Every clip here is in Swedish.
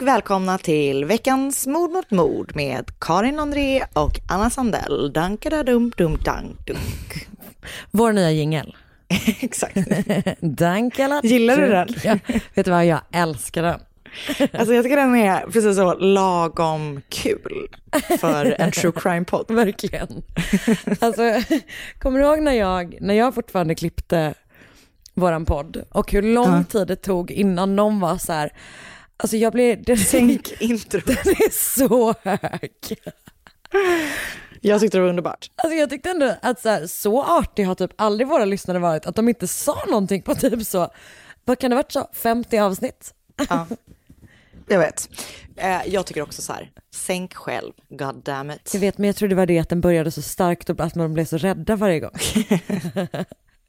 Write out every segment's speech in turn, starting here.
Och välkomna till veckans Mord mot mord med Karin André och Anna Sandell. Dankadadum dum dank dunk. Vår nya jingel. Exakt. Dankala. Gillar du den? Ja, vet du vad, jag älskar den. Alltså jag tycker den är precis så lagom kul för en true crime-podd. Verkligen. Alltså, kommer du ihåg när jag, när jag fortfarande klippte våran podd och hur lång tid det tog innan någon var så här, alltså jag blir, den, Tänk intro. den är så hög. Jag tyckte det var underbart. Alltså jag tyckte ändå att så, här, så artig har typ aldrig våra lyssnare varit, att de inte sa någonting på typ så, vad kan det varit så, 50 avsnitt? Ja. Jag vet. Eh, Jag tycker också så här, sänk själv, god damn it. Jag vet, men jag tror det var det att den började så starkt och att man blev så rädda varje gång.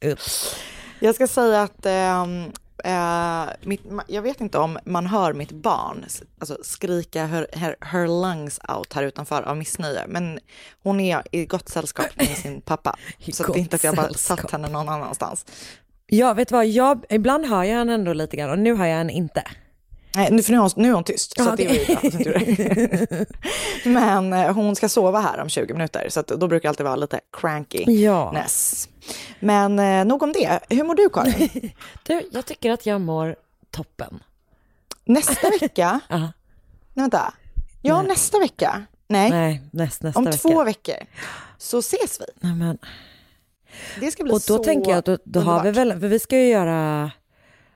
Ups. Jag ska säga att ehm, eh, mitt, jag vet inte om man hör mitt barn alltså, skrika her, her, her lungs out här utanför av missnöje. Men hon är i gott sällskap med sin pappa. Så det är inte att jag bara sällskap. satt henne någon annanstans. Ja, vet du vad, jag, ibland hör jag henne ändå lite grann och nu hör jag henne inte. Nej, nu, för nu är hon, nu är hon tyst, så Ja, att det var ju bra. Men eh, hon ska sova här om 20 minuter, så då brukar jag alltid vara lite cranky. Ja. Ness. Men eh, nog om det. Hur mår du Karin? Du, jag tycker att jag mår toppen. Nästa vecka? Nej, vänta. Ja, nästa vecka. Nej, Nej, näst, nästa om vecka. två veckor så ses vi. Nej, men, Det ska bli och då så tänker jag att då, då har vi väl, för vi ska ju göra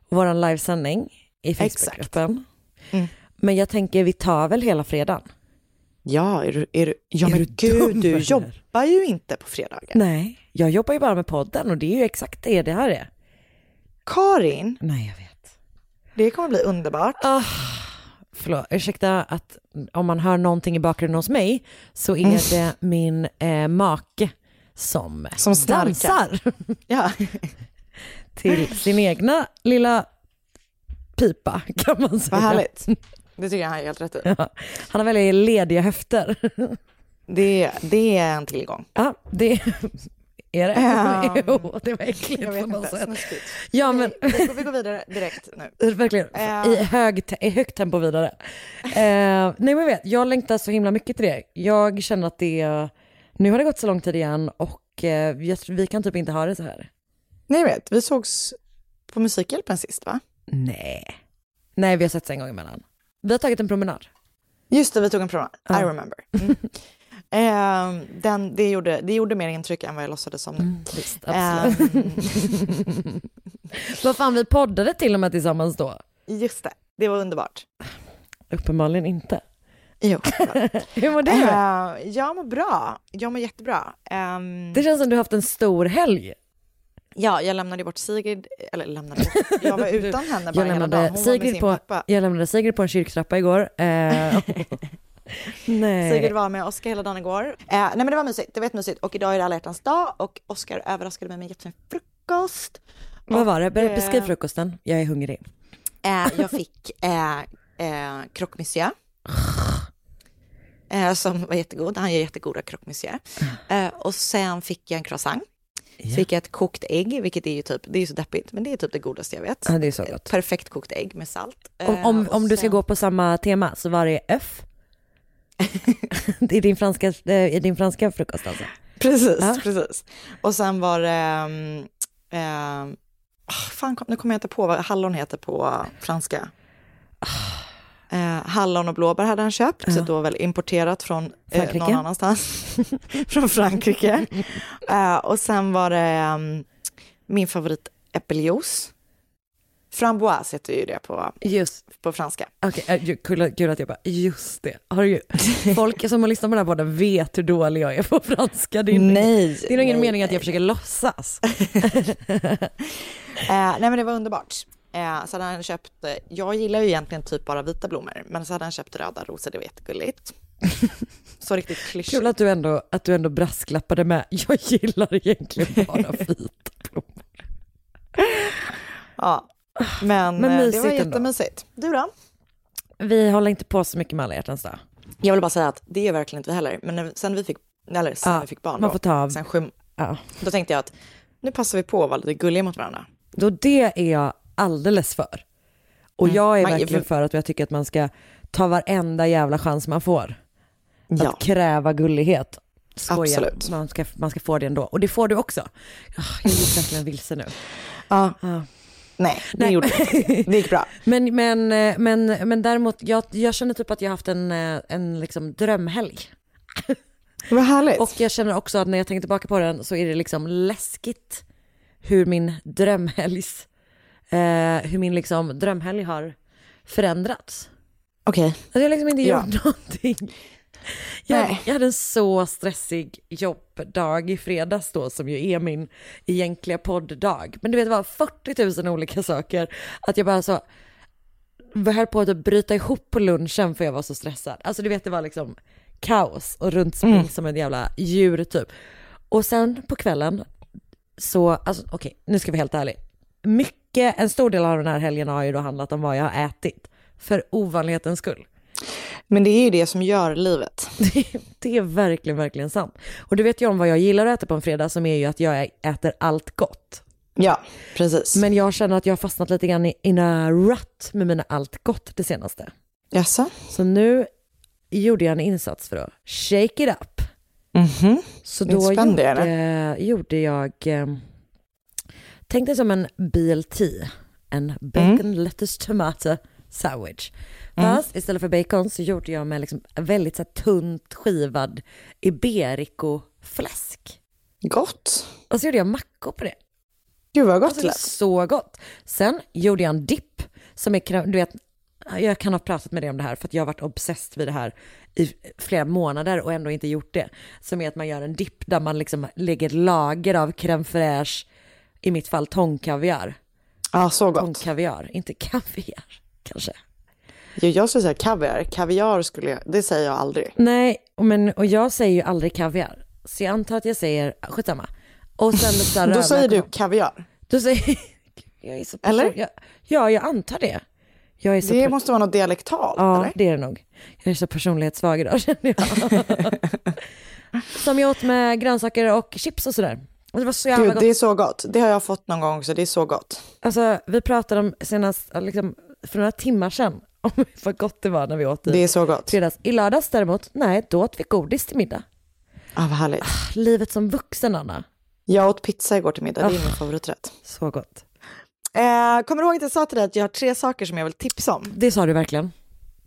vår livesändning i. Facebookgruppen. Mm. Men jag tänker vi tar väl hela fredagen? Ja, är du, är du, ja Är men du gud, du jobbar ju inte på fredagar. Nej, jag jobbar ju bara med podden och det är ju exakt det det här är. Karin, Nej, jag vet. det kommer bli underbart. Ah, förlåt, ursäkta att om man hör någonting i bakgrunden hos mig så är det min eh, make som, Som snarkar. dansar Ja. till sin egna lilla pipa kan man säga. Vad härligt. Det tycker jag han är helt rätt i. Ja, han har väldigt lediga höfter. Det, det är en tillgång. Ja, det är det. Ja. Jo, det var äckligt på något inte, sätt. snuskigt. Ja, men Vi, går, vi går vidare direkt nu. verkligen Ja. i, hög, te- i högt tempo vidare. Eh, nej men vet, jag längtar så himla mycket till det. Jag känner att det, nu har det gått så lång tid igen och eh, tror- vi kan typ inte ha det så här. Nej, vet, vi sågs på Musikhjälpen sist, va? Nej. Nej, vi har setts en gång emellan. Vi har tagit en promenad. Just det, vi tog en promenad. Ja. I remember. Mm. Eh, den, det, gjorde, det gjorde mer intryck än vad jag låtsades som nu. Visst, absolut. Ehm, Vad fan, vi poddade till och med tillsammans då. just det, det var underbart. Uppenbarligen inte. Jo. Hur mår du? Eh, jag mår bra. Jag mår jättebra. Ehm, Det känns som du har haft en stor helg. Ja, jag lämnade bort Sigrid, eller lämnade bort, jag var utan henne bara Jag hela dagen. Hon var med Sigrid sin på, pappa. jag lämnade Sigrid på en kyrktrappa igår. Eh, Nej. Sigrid var med Oskar hela dagen igår. Eh, nej men det var mysigt, det var jättemysigt. Och idag är det alla hjärtans dag och Oskar överraskade mig med en jättefin frukost. Vad var det? Eh, Beskriv frukosten. Jag är hungrig. Eh, jag fick eh, eh, croque monsieur. Eh, som var jättegod, han gör jättegoda croque monsieur. Eh, och sen fick jag en croissant. Så fick jag ett kokt ägg, vilket är ju typ, det är så deppigt, men det är typ det godaste jag vet. Ja, det är så gott. Perfekt kokt ägg med salt. Eh, Om, om, om du ska gå på samma tema så var det F. det är din franska, är din franska frukost alltså? Precis, Ja. precis. Och sen var det, ehm, ehm, ah, fan, nu kommer jag inte på vad hallon heter på franska. Eh, hallon och blåbär hade han köpt, så det var väl importerat från eh, någon annanstans. från Frankrike. Eh, och sen var det ehm, min favorit äppeljuice. Framboise heter ju det på, Just, på franska. okej, okay, kul, kul att jag bara, just det. Har du, folk som har lyssnat på den här podden vet hur dålig jag är på franska. Det är, Nej, det är nog ingen mening att jag försöker låtsas. Eh, nej men det var underbart. Eh, så hade han köpt, eh, jag gillar ju egentligen typ bara vita blommor, men så hade han köpt röda rosor, det var jättegulligt. så riktigt klyschigt. Kul att du ändå, att du ändå brasklappade med, jag gillar egentligen bara vita blommor. Ja, men, Men eh, det var ändå. jättemysigt. Du då? Vi håller inte på så mycket med alla hjärtans dag. Jag vill bara säga att det gör verkligen inte vi heller, men när, sen vi fick, eller sen Ja, vi fick barn man då, får ta av. sen sju, Ja. då tänkte jag att nu passar vi på att vara lite gulliga mot varandra. Då det är jag alldeles för. Och jag är Mm. Man- verkligen för att jag tycker att man ska ta varenda jävla chans man får. Ja. Att kräva gullighet. Skoja, Absolut. Man ska, man ska få det ändå. Och det får du också. Ah, Jag gick verkligen vilse nu. Ja. Ja. Nej, det Nej. gjorde inte. Det gick bra. Men, men, eh, men, men däremot, jag, jag känner typ att jag har haft en, eh, en liksom drömhelg. Vad härligt. Och jag känner också att när jag tänker tillbaka på den så är det liksom läskigt hur min drömhelgs, eh, hur min liksom drömhelg har förändrats. Okej, Alltså jag har liksom inte Ja. gjort någonting. Jag, jag hade en så stressig jobbdag i fredags då som ju är min egentliga podddag. Men du vet det var 40 000 olika saker. Att jag bara så höll på att typ bryta ihop på lunchen för jag var så stressad. Alltså du vet det var liksom kaos och runtspring Mm. som ett jävla djur typ. Och sen på kvällen så, alltså okej nu ska vi vara helt ärlig. Mycket, en stor del av den här helgen har ju då handlat om vad jag har ätit. För ovanlighetens skull. men det är ju det som gör livet. Det, är verkligen, verkligen sant. Och du vet ju om vad jag gillar att äta på en fredag som är ju att jag äter allt gott. Ja, precis. Men jag känner att jag har fastnat lite grann i in a rut med mina allt gott det senaste. Jaså? Så nu gjorde jag en insats för att shake it up. Mhm. Så Lite då gjorde, gjorde jag, eh, tänkte som en BLT, en bacon, lettuce, tomato sandwich. Fast istället för bacon så gjorde jag med liksom väldigt så tunt skivad iberico-fläsk. Gott. Och så gjorde jag mackor på det. Gud vad gott Alltså, det lät. så gott. Sen gjorde jag en dipp som är, du vet, jag kan ha pratat med dig om det här för att jag har varit obsessed vid det här i flera månader och ändå inte gjort det. Som är att man gör en dipp där man liksom lägger lager av crème fraîche, i mitt fall tångkaviar. Ja, så gott. Tångkaviar, inte kaviar kanske. Jo, jag skulle säga kaviar. Kaviar skulle jag, det säger jag aldrig. Nej, men, och jag säger ju aldrig kaviar. Så jag antar att jag säger, skitsamma. Och sen här Då säger du kaviar. Då säger jag är så Eller? Jag, ja, jag antar det. Jag är så Det måste vara något dialektalt, Ja, eller? det är det nog. Jag är så personlighetssvag idag känner jag. Som jag åt med grönsaker och chips och sådär. Och det var så jävla Gud, gott. det är så gott. Det har jag fått någon gång, så det är så gott. Alltså, vi pratade om senast, liksom, för några timmar sedan, om vad gott det var när vi åt Det i är så gott. fredags. I lördags däremot, nej, då åt vi godis till middag. Ja, vad härligt. Livet som vuxen, Anna. Jag åt pizza igår till middag, det är Ah. min favoriträtt. Så gott. Eh, kommer du ihåg att jag sa till dig att jag har tre saker som jag vill tipsa om? Det sa du verkligen.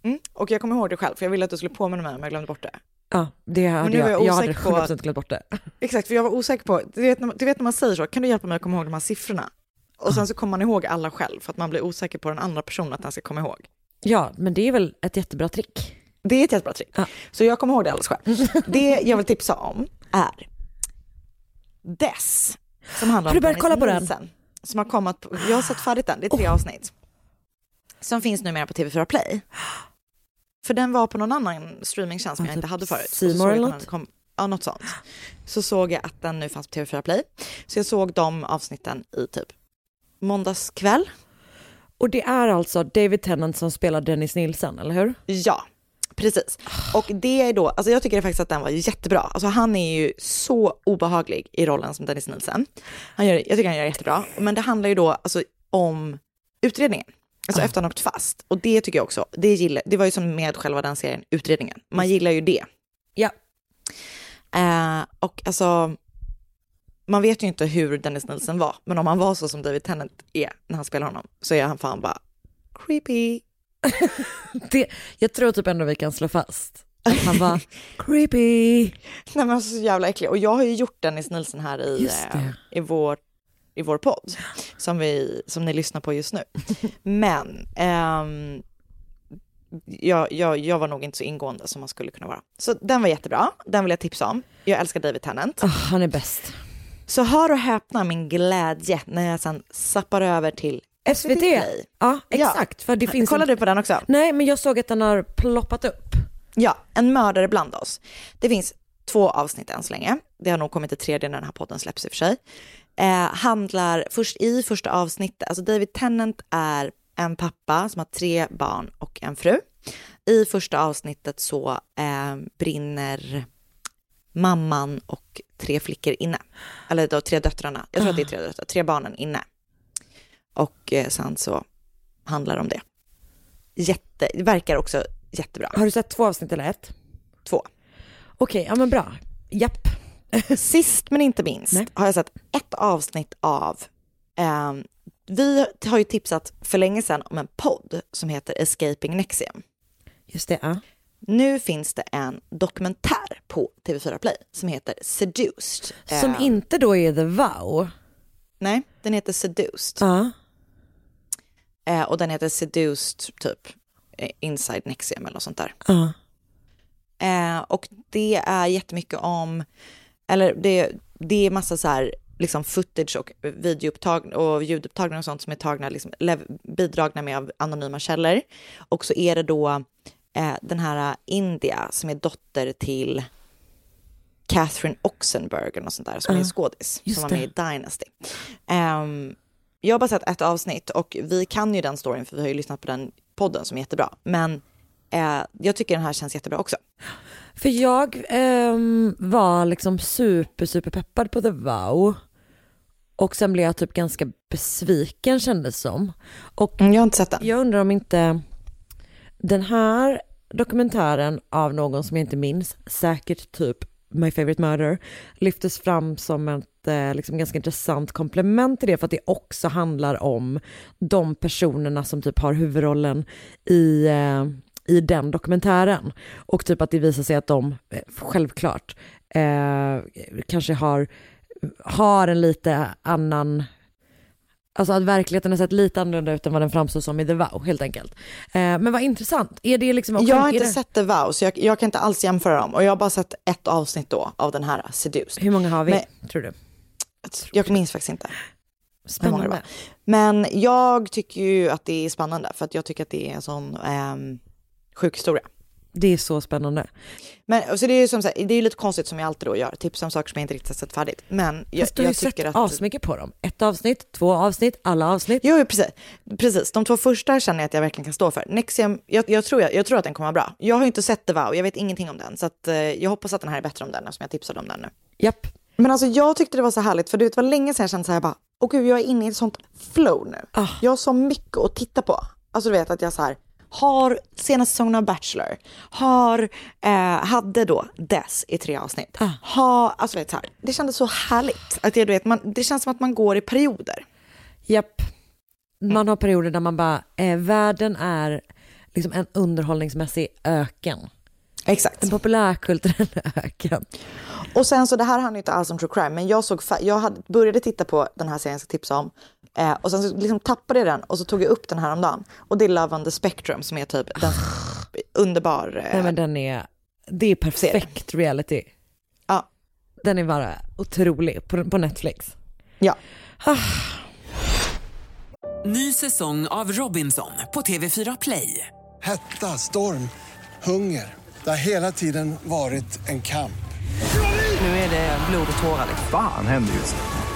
Mm. Och jag kommer ihåg det själv, för jag ville att du skulle påminna mig om jag glömde bort det. Ja, det hade nu jag. jag Jag hade osäker på 100% glömt bort det. Exakt, för jag var osäker på, du vet, du vet när man säger så, kan du hjälpa mig att komma ihåg de här siffrorna? Och sen så kommer man ihåg alla själv, för att man blir osäker på den andra personen att den ska komma ihåg. Ja, men det är väl ett jättebra trick. Det är ett jättebra trick. Ja. Så jag kommer ihåg det alldeles själv. Det jag vill tipsa om är Dess, som handlar Har du om börjat kolla på den? Som har kommit på, jag har sett färdigt den, det är tre avsnitt. Som finns numera på TV4 Play. för den var på någon annan streamingtjänst som Ja, jag typ inte hade förut. Jag eller Kom, ja, något sånt. Så såg jag att den nu fanns på TV4 Play. Så jag såg de avsnitten i typ måndagskväll. Och det är alltså David Tennant som spelar Dennis Nilsson, eller hur? Ja, precis. Och det är då, alltså jag tycker faktiskt att den var jättebra. Alltså han är ju så obehaglig i rollen som Dennis Nielsen. Han gör, jag tycker han gör det jättebra. Men det handlar ju då alltså om utredningen. Alltså efter han åkt fast. Och det tycker jag också, det, gillar, det var ju som med själva den serien, utredningen. Man gillar ju det. Ja. Eh, och alltså, man vet ju inte hur Dennis Nielsen var, men om han var så som David Tennant är när han spelar honom, så är han fan bara creepy. Det, jag tror typ ändå vi kan slå fast att han var creepy. Nej men alltså så jävla äcklig. Och jag har ju gjort Dennis Nielsen här i, eh, i, vår, i vår podd, som, vi, som ni lyssnar på just nu. Men ehm, jag, jag, jag var nog inte så ingående som man skulle kunna vara. Så den var jättebra, den vill jag tipsa om. Jag älskar David Tennant. Ah, han är bäst. Så hör och häpna min glädje när jag sen zappar över till SVT. Play. Ja, exakt. För det finns Kollar en... du på den också? Nej, men jag såg att den har ploppat upp. Ja, En mördare bland oss. Det finns två avsnitt än så länge. Det har nog kommit ett tredje när den här podden släpps i och för sig. Eh, handlar först i första avsnittet, alltså David Tennant är en pappa som har tre barn och en fru. I första avsnittet så eh, brinner mamman och tre flickor inne. Eller då tre döttrarna, jag tror att det är tre döttrar, tre barnen inne. Och eh, sen så handlar det om det. Jätte, det verkar också jättebra. Har du sett två avsnitt eller ett? Två. Okej, ja men bra. Japp. Sist men inte minst Nej. har jag sett ett avsnitt av, ehm, vi har ju tipsat för länge sedan om en podd som heter Escaping Nexium. Just det, ja. Nu finns det en dokumentär på TV4 Play som heter Seduced. Som Ehm, inte då är The Vow. Nej, den heter Seduced. Ja. Eh, och den heter Seduced typ eh, Inside Nexium eller något sånt där. Ja. Eh, och det är jättemycket om, eller det, det är massa så här liksom footage och videoupptag och ljudupptagningar och sånt som är tagna, liksom, bidragna med av anonyma källor. Och så är det då eh, den här India som är dotter till Catherine Oxenberg något sånt där, som är Ja, en skådis, som var med i. Dynasty. Ehm, jag har bara sett ett avsnitt och vi kan ju den storyn för vi har ju lyssnat på den podden som är jättebra. Men eh, jag tycker den här känns jättebra också. För jag ehm, var liksom super, super peppad på The Vow. Och sen blev jag typ ganska besviken kändes som. Och jag har inte sett den. jag undrar om inte den här dokumentären av någon som jag inte minns, säkert typ My Favorite Murder, lyftes fram som ett eh, liksom ganska intressant komplement till det för att det också handlar om de personerna som typ har huvudrollen i, eh, i den dokumentären. Och typ att det visar sig att de eh, självklart eh, kanske har, har en lite annan Alltså att verkligheten har sett lite annorlunda ut än vad den framstår som i The Vow helt enkelt. Eh, men vad intressant, är det liksom också, Jag har inte det, sett The Vow, så jag, jag kan inte alls jämföra dem. Och jag har bara sett ett avsnitt då av den här Seduced. Hur många har vi, Men- tror du? Jag minns faktiskt inte. Spännande. Men jag tycker ju att det är spännande, för att jag tycker att det är en sån ehm, sjuk historia. Det är så spännande. Men så det är ju som sagt, det är lite konstigt som jag alltid då gör, tips om saker som jag inte riktigt har sett färdigt. Men jag, Fast du har ju jag sett att... asmycket på dem. Ett avsnitt, två avsnitt, alla avsnitt. Jo, precis. precis. De två första känner jag att jag verkligen kan stå för. Nexium, jag, jag, tror, jag, jag tror att den kommer vara bra. Jag har ju inte sett The Vow, jag vet ingenting om den. Så att, eh, jag hoppas att den här är bättre om den, eftersom jag tipsade om den nu. Japp. Men alltså jag tyckte det var så härligt, för du vet, var länge sedan jag kände så här bara, åh gud, jag är inne i ett sånt flow nu. Ah. Jag har så mycket att titta på. Alltså du vet att jag så här, har senaste säsongen av Bachelor, har, eh, hade då Des i tre avsnitt. Ah. Ha, alltså vet, så här, det kändes så härligt. Att jag, du vet, man, det känns som att man går i perioder. Japp. Man har perioder där man bara, eh, världen är liksom en underhållningsmässig öken. Exakt. En populärkulturell öken. Och sen så det här handlar inte alls om true crime, men jag, såg jag hade, började titta på den här serien jag ska tipsa om. Eh, och sen så liksom tappade jag den och så tog jag upp den här om dagen. Och det är Love on the Spectrum som är typ den underbar. Eh, Nej men den är, det är perfekt reality. Ja. Den är bara otrolig på, på Netflix. Ja. Ny säsong av Robinson på TV4 Play. Hetta, storm, hunger. Det har hela tiden varit en kamp. Nu är det blod och tårar. Fan händer just nu.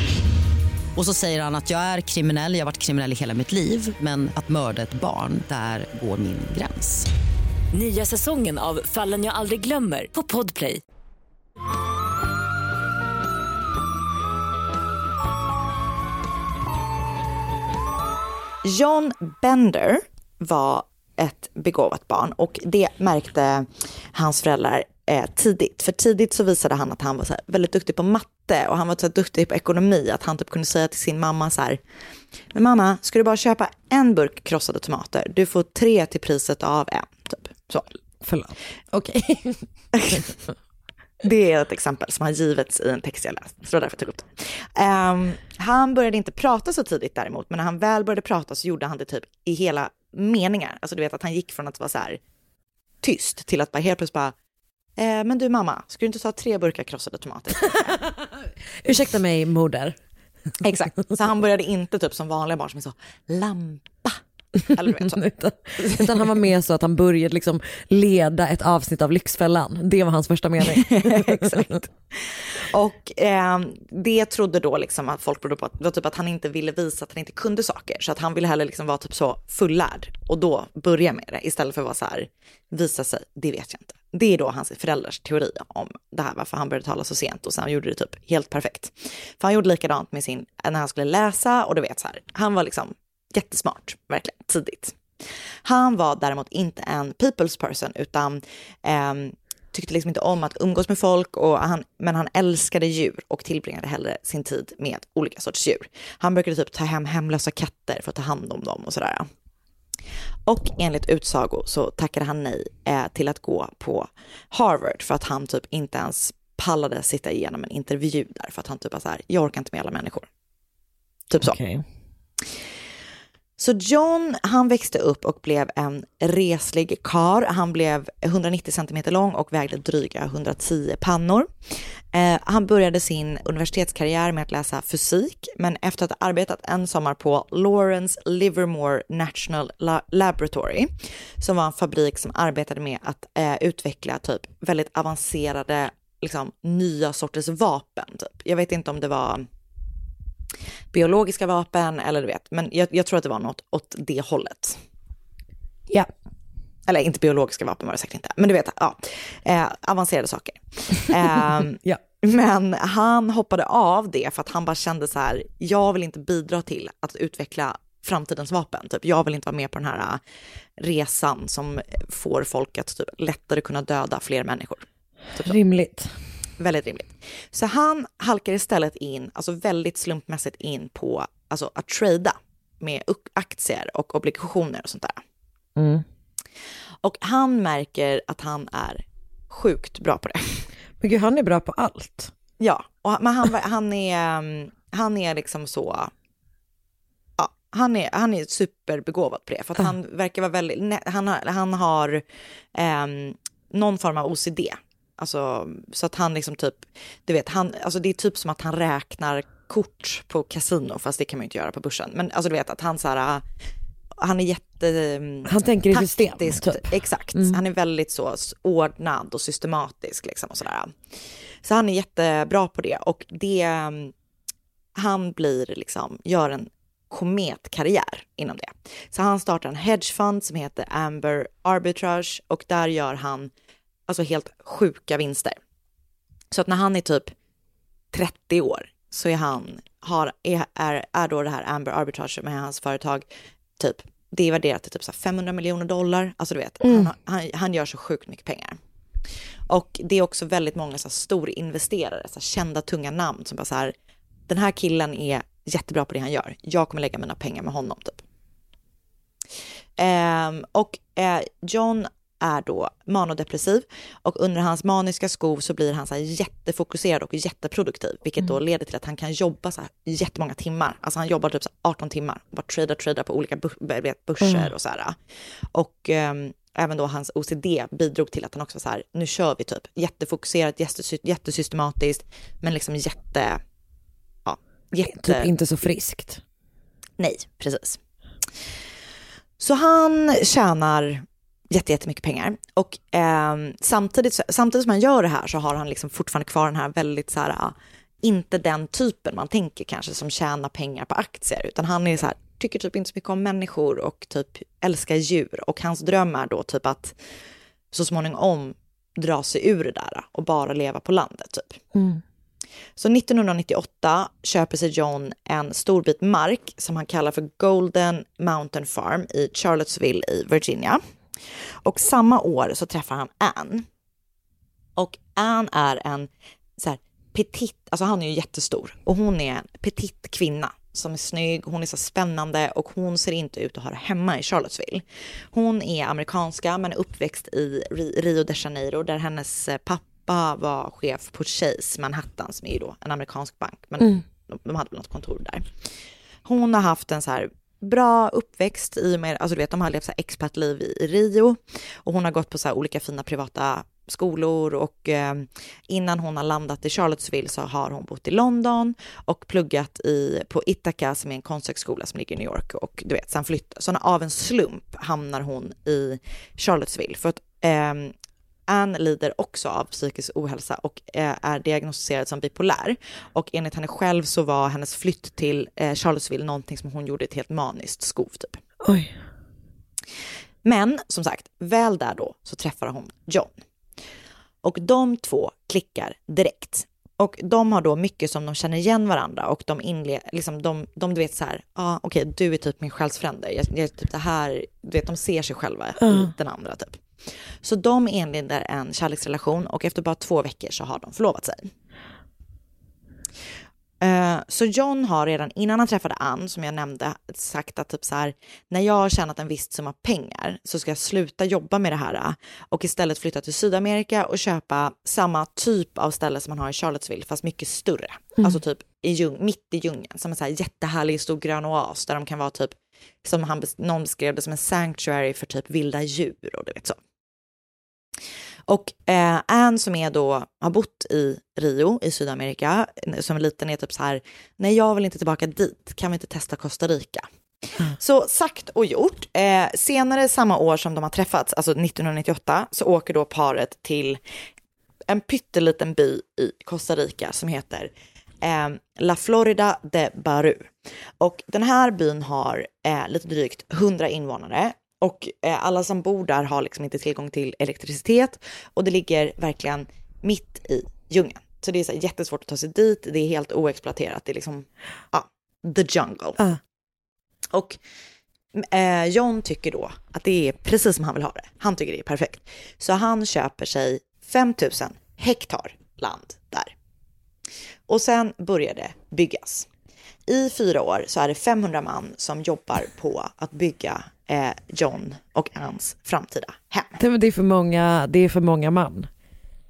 Och så säger han att jag är kriminell, jag har varit kriminell i hela mitt liv men att mörda ett barn, där går min gräns. Nya säsongen av Fallen jag aldrig glömmer på Podplay. John Bender var ett begåvat barn och det märkte hans föräldrar eh, tidigt. För tidigt så visade han att han var så här, väldigt duktig på matte och han var så duktig på ekonomi. Att han typ kunde säga till sin mamma så här, men mamma, ska du bara köpa en burk krossade tomater? Du får tre till priset av en. Typ. Så. Förlåt. Okej. Det är ett exempel som har givits i en text jag läst, så därför jag tog upp det. Ehm, han började inte prata så tidigt däremot, men när han väl började prata så gjorde han det typ i hela meningar. Alltså du vet att han gick från att vara så här tyst till att bara helt plötsligt bara, eh, men du mamma, ska du inte ta tre burkar krossade tomater? Ursäkta mig moder. Exakt, så han började inte typ som vanliga barn som är så, lampa. Eller vet så. utan, utan han var med så att han började liksom leda ett avsnitt av Lyxfällan. Det var hans första mening. Exakt. Och eh, det trodde då liksom att folk berodde på att, var typ att han inte ville visa att han inte kunde saker. Så att han ville heller liksom vara typ så fullärd och då börja med det istället för att vara så här, visa sig, det vet jag inte. Det är då hans föräldrars teori om det här, varför han började tala så sent och sen gjorde det typ helt perfekt. För han gjorde likadant med sin, när han skulle läsa och du vet så här, han var liksom jättesmart, verkligen, tidigt. Han var däremot inte en people's person, utan eh, tyckte liksom inte om att umgås med folk, och han, men han älskade djur och tillbringade hellre sin tid med olika sorts djur. Han brukade typ ta hem hemlösa katter för att ta hand om dem och sådär. Och enligt utsago så tackade han nej eh, till att gå på Harvard för att han typ inte ens pallade sitta igenom en intervju där för att han typ var så här, jag orkar inte med alla människor. Typ så. Okay. Så så John, han växte upp och blev en reslig kar. Han blev 190 centimeter lång och vägde dryga 110 pannor. Eh, han började sin universitetskarriär med att läsa fysik, men efter att ha arbetat en sommar på Lawrence Livermore National La Laboratory, som var en fabrik som arbetade med att eh, utveckla typ väldigt avancerade, liksom nya sorters vapen. Typ. Jag vet inte om det var biologiska vapen eller du vet, men jag, jag tror att det var något åt det hållet. Ja. Eller inte biologiska vapen var det säkert inte, men du vet, ja, eh, avancerade saker. Eh, ja. Men han hoppade av det för att han bara kände så här, jag vill inte bidra till att utveckla framtidens vapen. Typ, jag vill inte vara med på den här uh, resan som får folk att typ, lättare kunna döda fler människor. Typ Rimligt. Väldigt rimligt. Så han halkar istället in, alltså väldigt slumpmässigt in på alltså att trada med aktier och obligationer och sånt där. Mm. Och han märker att han är sjukt bra på det. Men gud, han är bra på allt. Ja, och, men han, han, är, mm, han är liksom så, ja, han är, han är superbegåvad på det. För att han verkar vara väldigt, han har, han har eh, någon form av OCD. Alltså, så att han liksom typ, du vet, han, alltså det är typ som att han räknar kort på kasino, fast det kan man ju inte göra på börsen. Men alltså du vet att han så här, han är jätte... Han tänker i system, typ. Exakt. Mm. Han är väldigt så ordnad och systematisk liksom och sådär. Så han är jättebra på det och det, han blir liksom, gör en kometkarriär inom det. Så han startar en hedgefund som heter Amber Arbitrage och där gör han alltså helt sjuka vinster. Så att när han är typ 30 år så är han, har, är, är, är då det här Amber Arbitrage med hans företag, typ, det är värderat till typ så 500 miljoner dollar. Alltså du vet, mm. han, han, han, gör så sjukt mycket pengar. Och det är också väldigt många så storinvesterare, så kända tunga namn som bara så här, den här killen är jättebra på det han gör. Jag kommer lägga mina pengar med honom typ. Um, och uh, John är då manodepressiv och under hans maniska skov så blir han så här jättefokuserad och jätteproduktiv, vilket då leder till att han kan jobba så här jättemånga timmar. Alltså han jobbar typ så här 18 timmar, bara tradar, tradar på olika börser Mm. och så här. Och ehm, även då hans OCD bidrog till att han också var så här, nu kör vi typ, jättefokuserat, jättesy- jättesystematiskt, men liksom jätte, ja, jätte... Typ inte så friskt. Nej, precis. Så han tjänar jättemycket pengar och ehm, samtidigt, samtidigt som han gör det här så har han liksom fortfarande kvar den här väldigt så här, ah, inte den typen man tänker kanske som tjänar pengar på aktier, utan han är så här, tycker typ inte så mycket om människor och typ älskar djur och hans dröm är då typ att så småningom dra sig ur det där och bara leva på landet typ. Så 1998 köper sig John en stor bit mark som han kallar för Golden Mountain Farm i Charlottesville i Virginia. Och samma år så träffar han Anne. Och Anne är en så här petit, alltså han är ju jättestor och hon är en petit kvinna som är snygg, hon är så spännande och hon ser inte ut att höra hemma i Charlottesville. Hon är amerikanska men är uppväxt i Ri- Rio de Janeiro där hennes pappa var chef på Chase Manhattan som är ju då en amerikansk bank. Men Mm. de, de hade väl något kontor där. Hon har haft en så här bra uppväxt i och med, alltså du vet de har levt så här expatliv i, i Rio. Och hon har gått på så här olika fina privata skolor och eh, innan hon har landat i Charlottesville så har hon bott i London och pluggat i, på Ithaca som är en konsthögskola som ligger i New York och du vet, sen flyttar, så av en slump hamnar hon i Charlottesville. För att ehm, Anne lider också av psykisk ohälsa och eh, är diagnostiserad som bipolär. Och enligt henne själv så var hennes flytt till eh, Charlottesville någonting som hon gjorde ett helt maniskt skov typ. Oj. Men som sagt, väl där då så träffar hon John. Och de två klickar direkt. Och de har då mycket som de känner igen varandra och de inleder, liksom de, de du vet så här, ja ah, okej du är typ min själsfrände, jag, jag, typ det här, du vet de ser sig själva i Ja. den andra typ. Så de inleder en kärleksrelation och efter bara två veckor så har de förlovat sig. Eh, Så John har redan innan han träffade Ann, som jag nämnde, sagt att typ så här, när jag har tjänat en viss summa pengar så ska jag sluta jobba med det här eh, och istället flytta till Sydamerika och köpa samma typ av ställe som man har i Charlottesville, fast mycket större. Mm. Alltså typ i djung, mitt i djungeln, som en så här jättehärlig stor grön oas där de kan vara typ, som han, någon beskrev det som en sanctuary för typ vilda djur och du vet så. Och eh, Anne som är då, har bott i Rio i Sydamerika, som liten är typ så här, nej jag vill inte tillbaka dit, kan vi inte testa Costa Rica? Så sagt och gjort. Eh, senare samma år som de har träffats, alltså 1998, så åker då paret till en pytteliten by i Costa Rica som heter eh, La Florida de Baru. Och den här byn har eh, lite drygt 100 invånare och eh, alla som bor där har liksom inte tillgång till elektricitet och det ligger verkligen mitt i djungeln. Så det är så jättesvårt att ta sig dit, det är helt oexploaterat, det är liksom, ja, the jungle. Och eh, John tycker då att det är precis som han vill ha det. Han tycker det är perfekt. Så han köper sig 5000 hektar land där. Och sen börjar det byggas. I fyra år så är det 500 man som jobbar på att bygga eh, John och Anns framtida hem. Det, men det, är för många, det är för många man.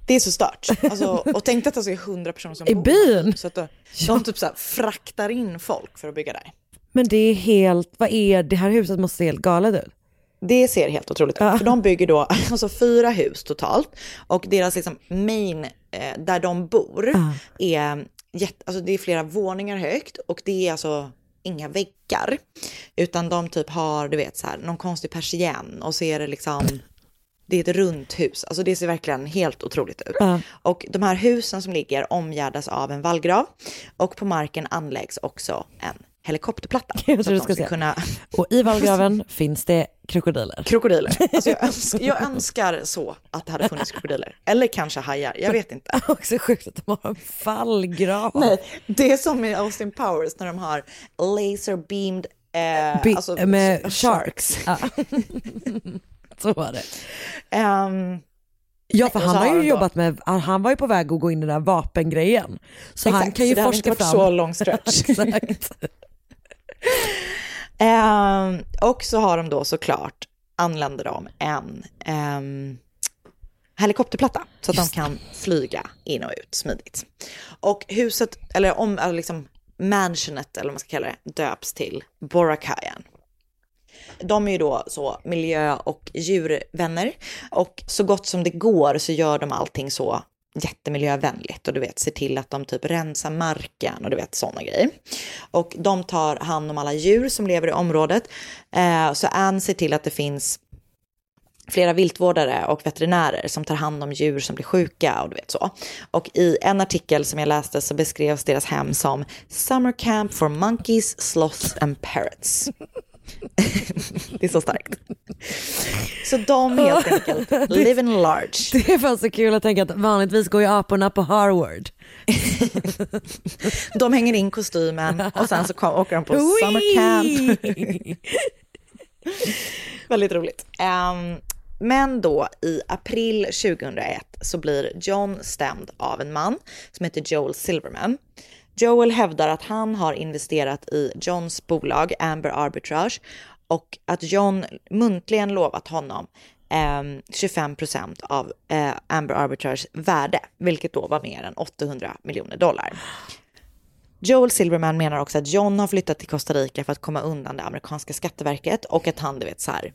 Det är så stört. Alltså, och tänk att det är 100 personer som I bor byn? Så att de, de typ så här fraktar in folk för att bygga där. Men det är helt, vad är det här huset måste se helt galet ut. Det ser helt otroligt ut. För de bygger då alltså fyra hus totalt. Och deras liksom main, eh, där de bor, är, jätte, alltså det är flera våningar högt. Och det är alltså inga väggar. Utan de typ har, du vet så här, någon konstig persienn. Och så är det liksom, det är ett runt hus. Alltså det ser verkligen helt otroligt ut. Ja. Och de här husen som ligger omgärdas av en vallgrav. Och på marken anläggs också en helikopterplatta. Jag tror du ska säga. kunna Och i vallgraven finns det krokodiler. Krokodiler. Alltså jag, önskar, jag önskar så att det hade funnits krokodiler. Eller kanske hajar, jag vet inte. Också sjukt att de har en fallgrav. Nej, det är som i Austin Powers när de har laser beamed eh, Bi- alltså, med sharks. Ja. Så var det. Ehm, Ja, för han har har ju jobbat med, han var ju på väg att gå in i den där vapengrejen. Så han Exakt, kan ju så det hade forska inte varit fram. så lång stretch. Ehm, och så har de då såklart anländer de en ehm, helikopterplatta så att de kan flyga in och ut smidigt. Och huset, eller om, eller liksom mansionet eller vad man ska kalla det, döps till Borakayan. De är ju då så miljö och djurvänner och så gott som det går så gör de allting så jättemiljövänligt och du vet, ser till att de typ rensar marken och du vet sådana grejer. Och de tar hand om alla djur som lever i området. Eh, så Anne ser till att det finns flera viltvårdare och veterinärer som tar hand om djur som blir sjuka och du vet så. Och i en artikel som jag läste så beskrevs deras hem som Summer Camp for Monkeys, Sloths and Parrots det är så starkt. Så de helt enkelt live in large. Det är fan så kul att tänka att vanligtvis går ju aporna på Harvard. De hänger in kostymen och sen så kom, åker de på summer camp. Väldigt roligt. Ehm, men då i april 2001 så blir John stämd av en man som heter Joel Silverman. Joel hävdar att han har investerat i Johns bolag Amber Arbitrage och att John muntligen lovat honom eh, 25 procent av eh, Amber Arbitrage värde, vilket då var mer än 800 miljoner dollar. Joel Silverman menar också att John har flyttat till Costa Rica för att komma undan det amerikanska skatteverket och att han, du vet så här,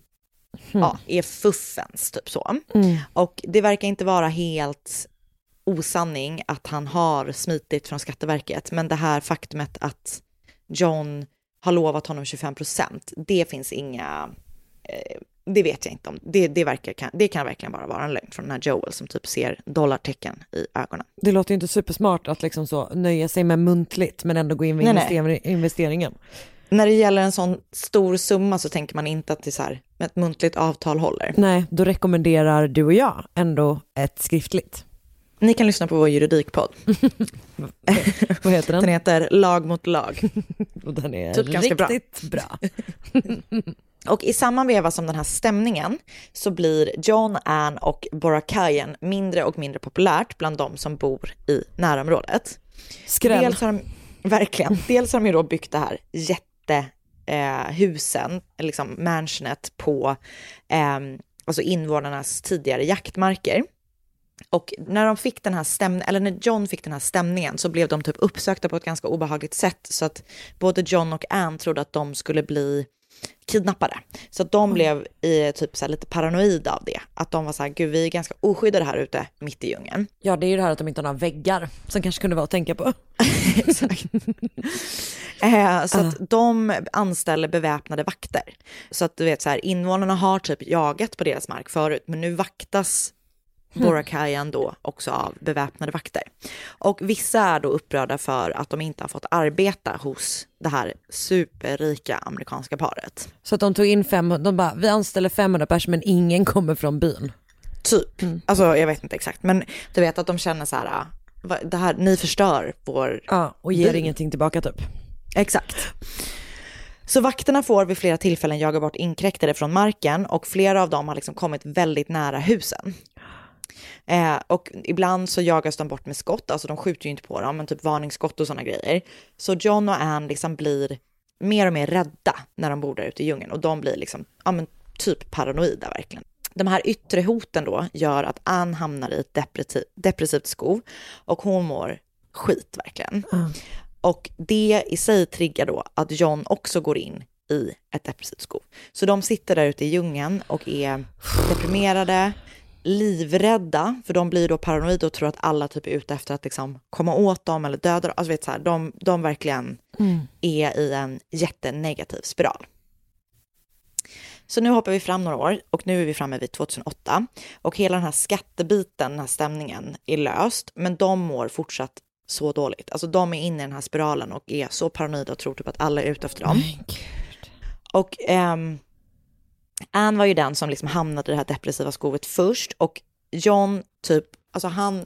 ja, är fuffens, typ så. Mm. Och det verkar inte vara helt osanning att han har smitit från Skatteverket, men det här faktumet att John har lovat honom 25 procent, det finns inga, eh, det vet jag inte om, det, det, verkar, kan, det kan verkligen bara vara en lögn från den här Joel som typ ser dollartecken i ögonen. Det låter ju inte supersmart att liksom så nöja sig med muntligt men ändå gå in med Nej, nej. invester- investeringen. När det gäller en sån stor summa så tänker man inte att det är så här, ett muntligt avtal håller. Nej, då rekommenderar du och jag ändå ett skriftligt. Ni kan lyssna på vår juridikpodd. Vad heter den? Den heter Lag mot lag. Och den är Typ ganska bra. riktigt bra. Och i samma veva som den här stämningen så blir John, Ann och Borakayan mindre och mindre populärt bland de som bor i närområdet. Skräll. Dels har de, verkligen, dels har de ju då byggt det här jättehusen, eh, liksom mansionet på eh, alltså invånarnas tidigare jaktmarker. Och när de fick den här stämningen, eller när John fick den här stämningen så blev de typ uppsökta på ett ganska obehagligt sätt så att både John och Ann trodde att de skulle bli kidnappade. Så att de blev i, typ så här, lite paranoida av det. Att de var så här, gud vi är ganska oskyddade här ute mitt i djungeln. Ja, det är ju det här att de inte har några väggar som kanske kunde vara att tänka på. Exakt. Eh, så att de anställer beväpnade vakter. Så att du vet så här, invånarna har typ jagat på deras mark förut, men nu vaktas Borakayan då också av beväpnade vakter. Och vissa är då upprörda för att de inte har fått arbeta hos det här superrika amerikanska paret. Så att de tog in 500, de bara, vi anställer 500 personer men ingen kommer från byn. Typ. Alltså jag vet inte exakt, men du vet att de känner så här, det här, ni förstör vår... Ja, och ger by." ingenting tillbaka typ. Exakt. Så vakterna får vid flera tillfällen jaga bort inkräktare från marken och flera av dem har liksom kommit väldigt nära husen. Eh, och ibland så jagas de bort med skott, alltså de skjuter ju inte på dem, men typ varningsskott och sådana grejer. Så John och Ann liksom blir mer och mer rädda när de bor där ute i djungeln och de blir liksom, ja men typ paranoida verkligen. De här yttre hoten då gör att Ann hamnar i ett depressivt, depressivt skov och hon mår skit verkligen. Och det i sig triggar då att John också går in i ett depressivt skov. Så de sitter där ute i djungeln och är deprimerade, livrädda, för de blir då paranoida och tror att alla typ är ute efter att liksom komma åt dem eller döda dem. Alltså vet så här, de, de verkligen Mm. är i en jättenegativ spiral. Så nu hoppar vi fram några år och nu är vi framme vid 2008 och hela den här skattebiten, den här stämningen är löst, men de mår fortsatt så dåligt. Alltså de är inne i den här spiralen och är så paranoida och tror typ att alla är ute efter dem. Och ehm, Anne var ju den som liksom hamnade i det här depressiva skovet först och John typ, alltså han,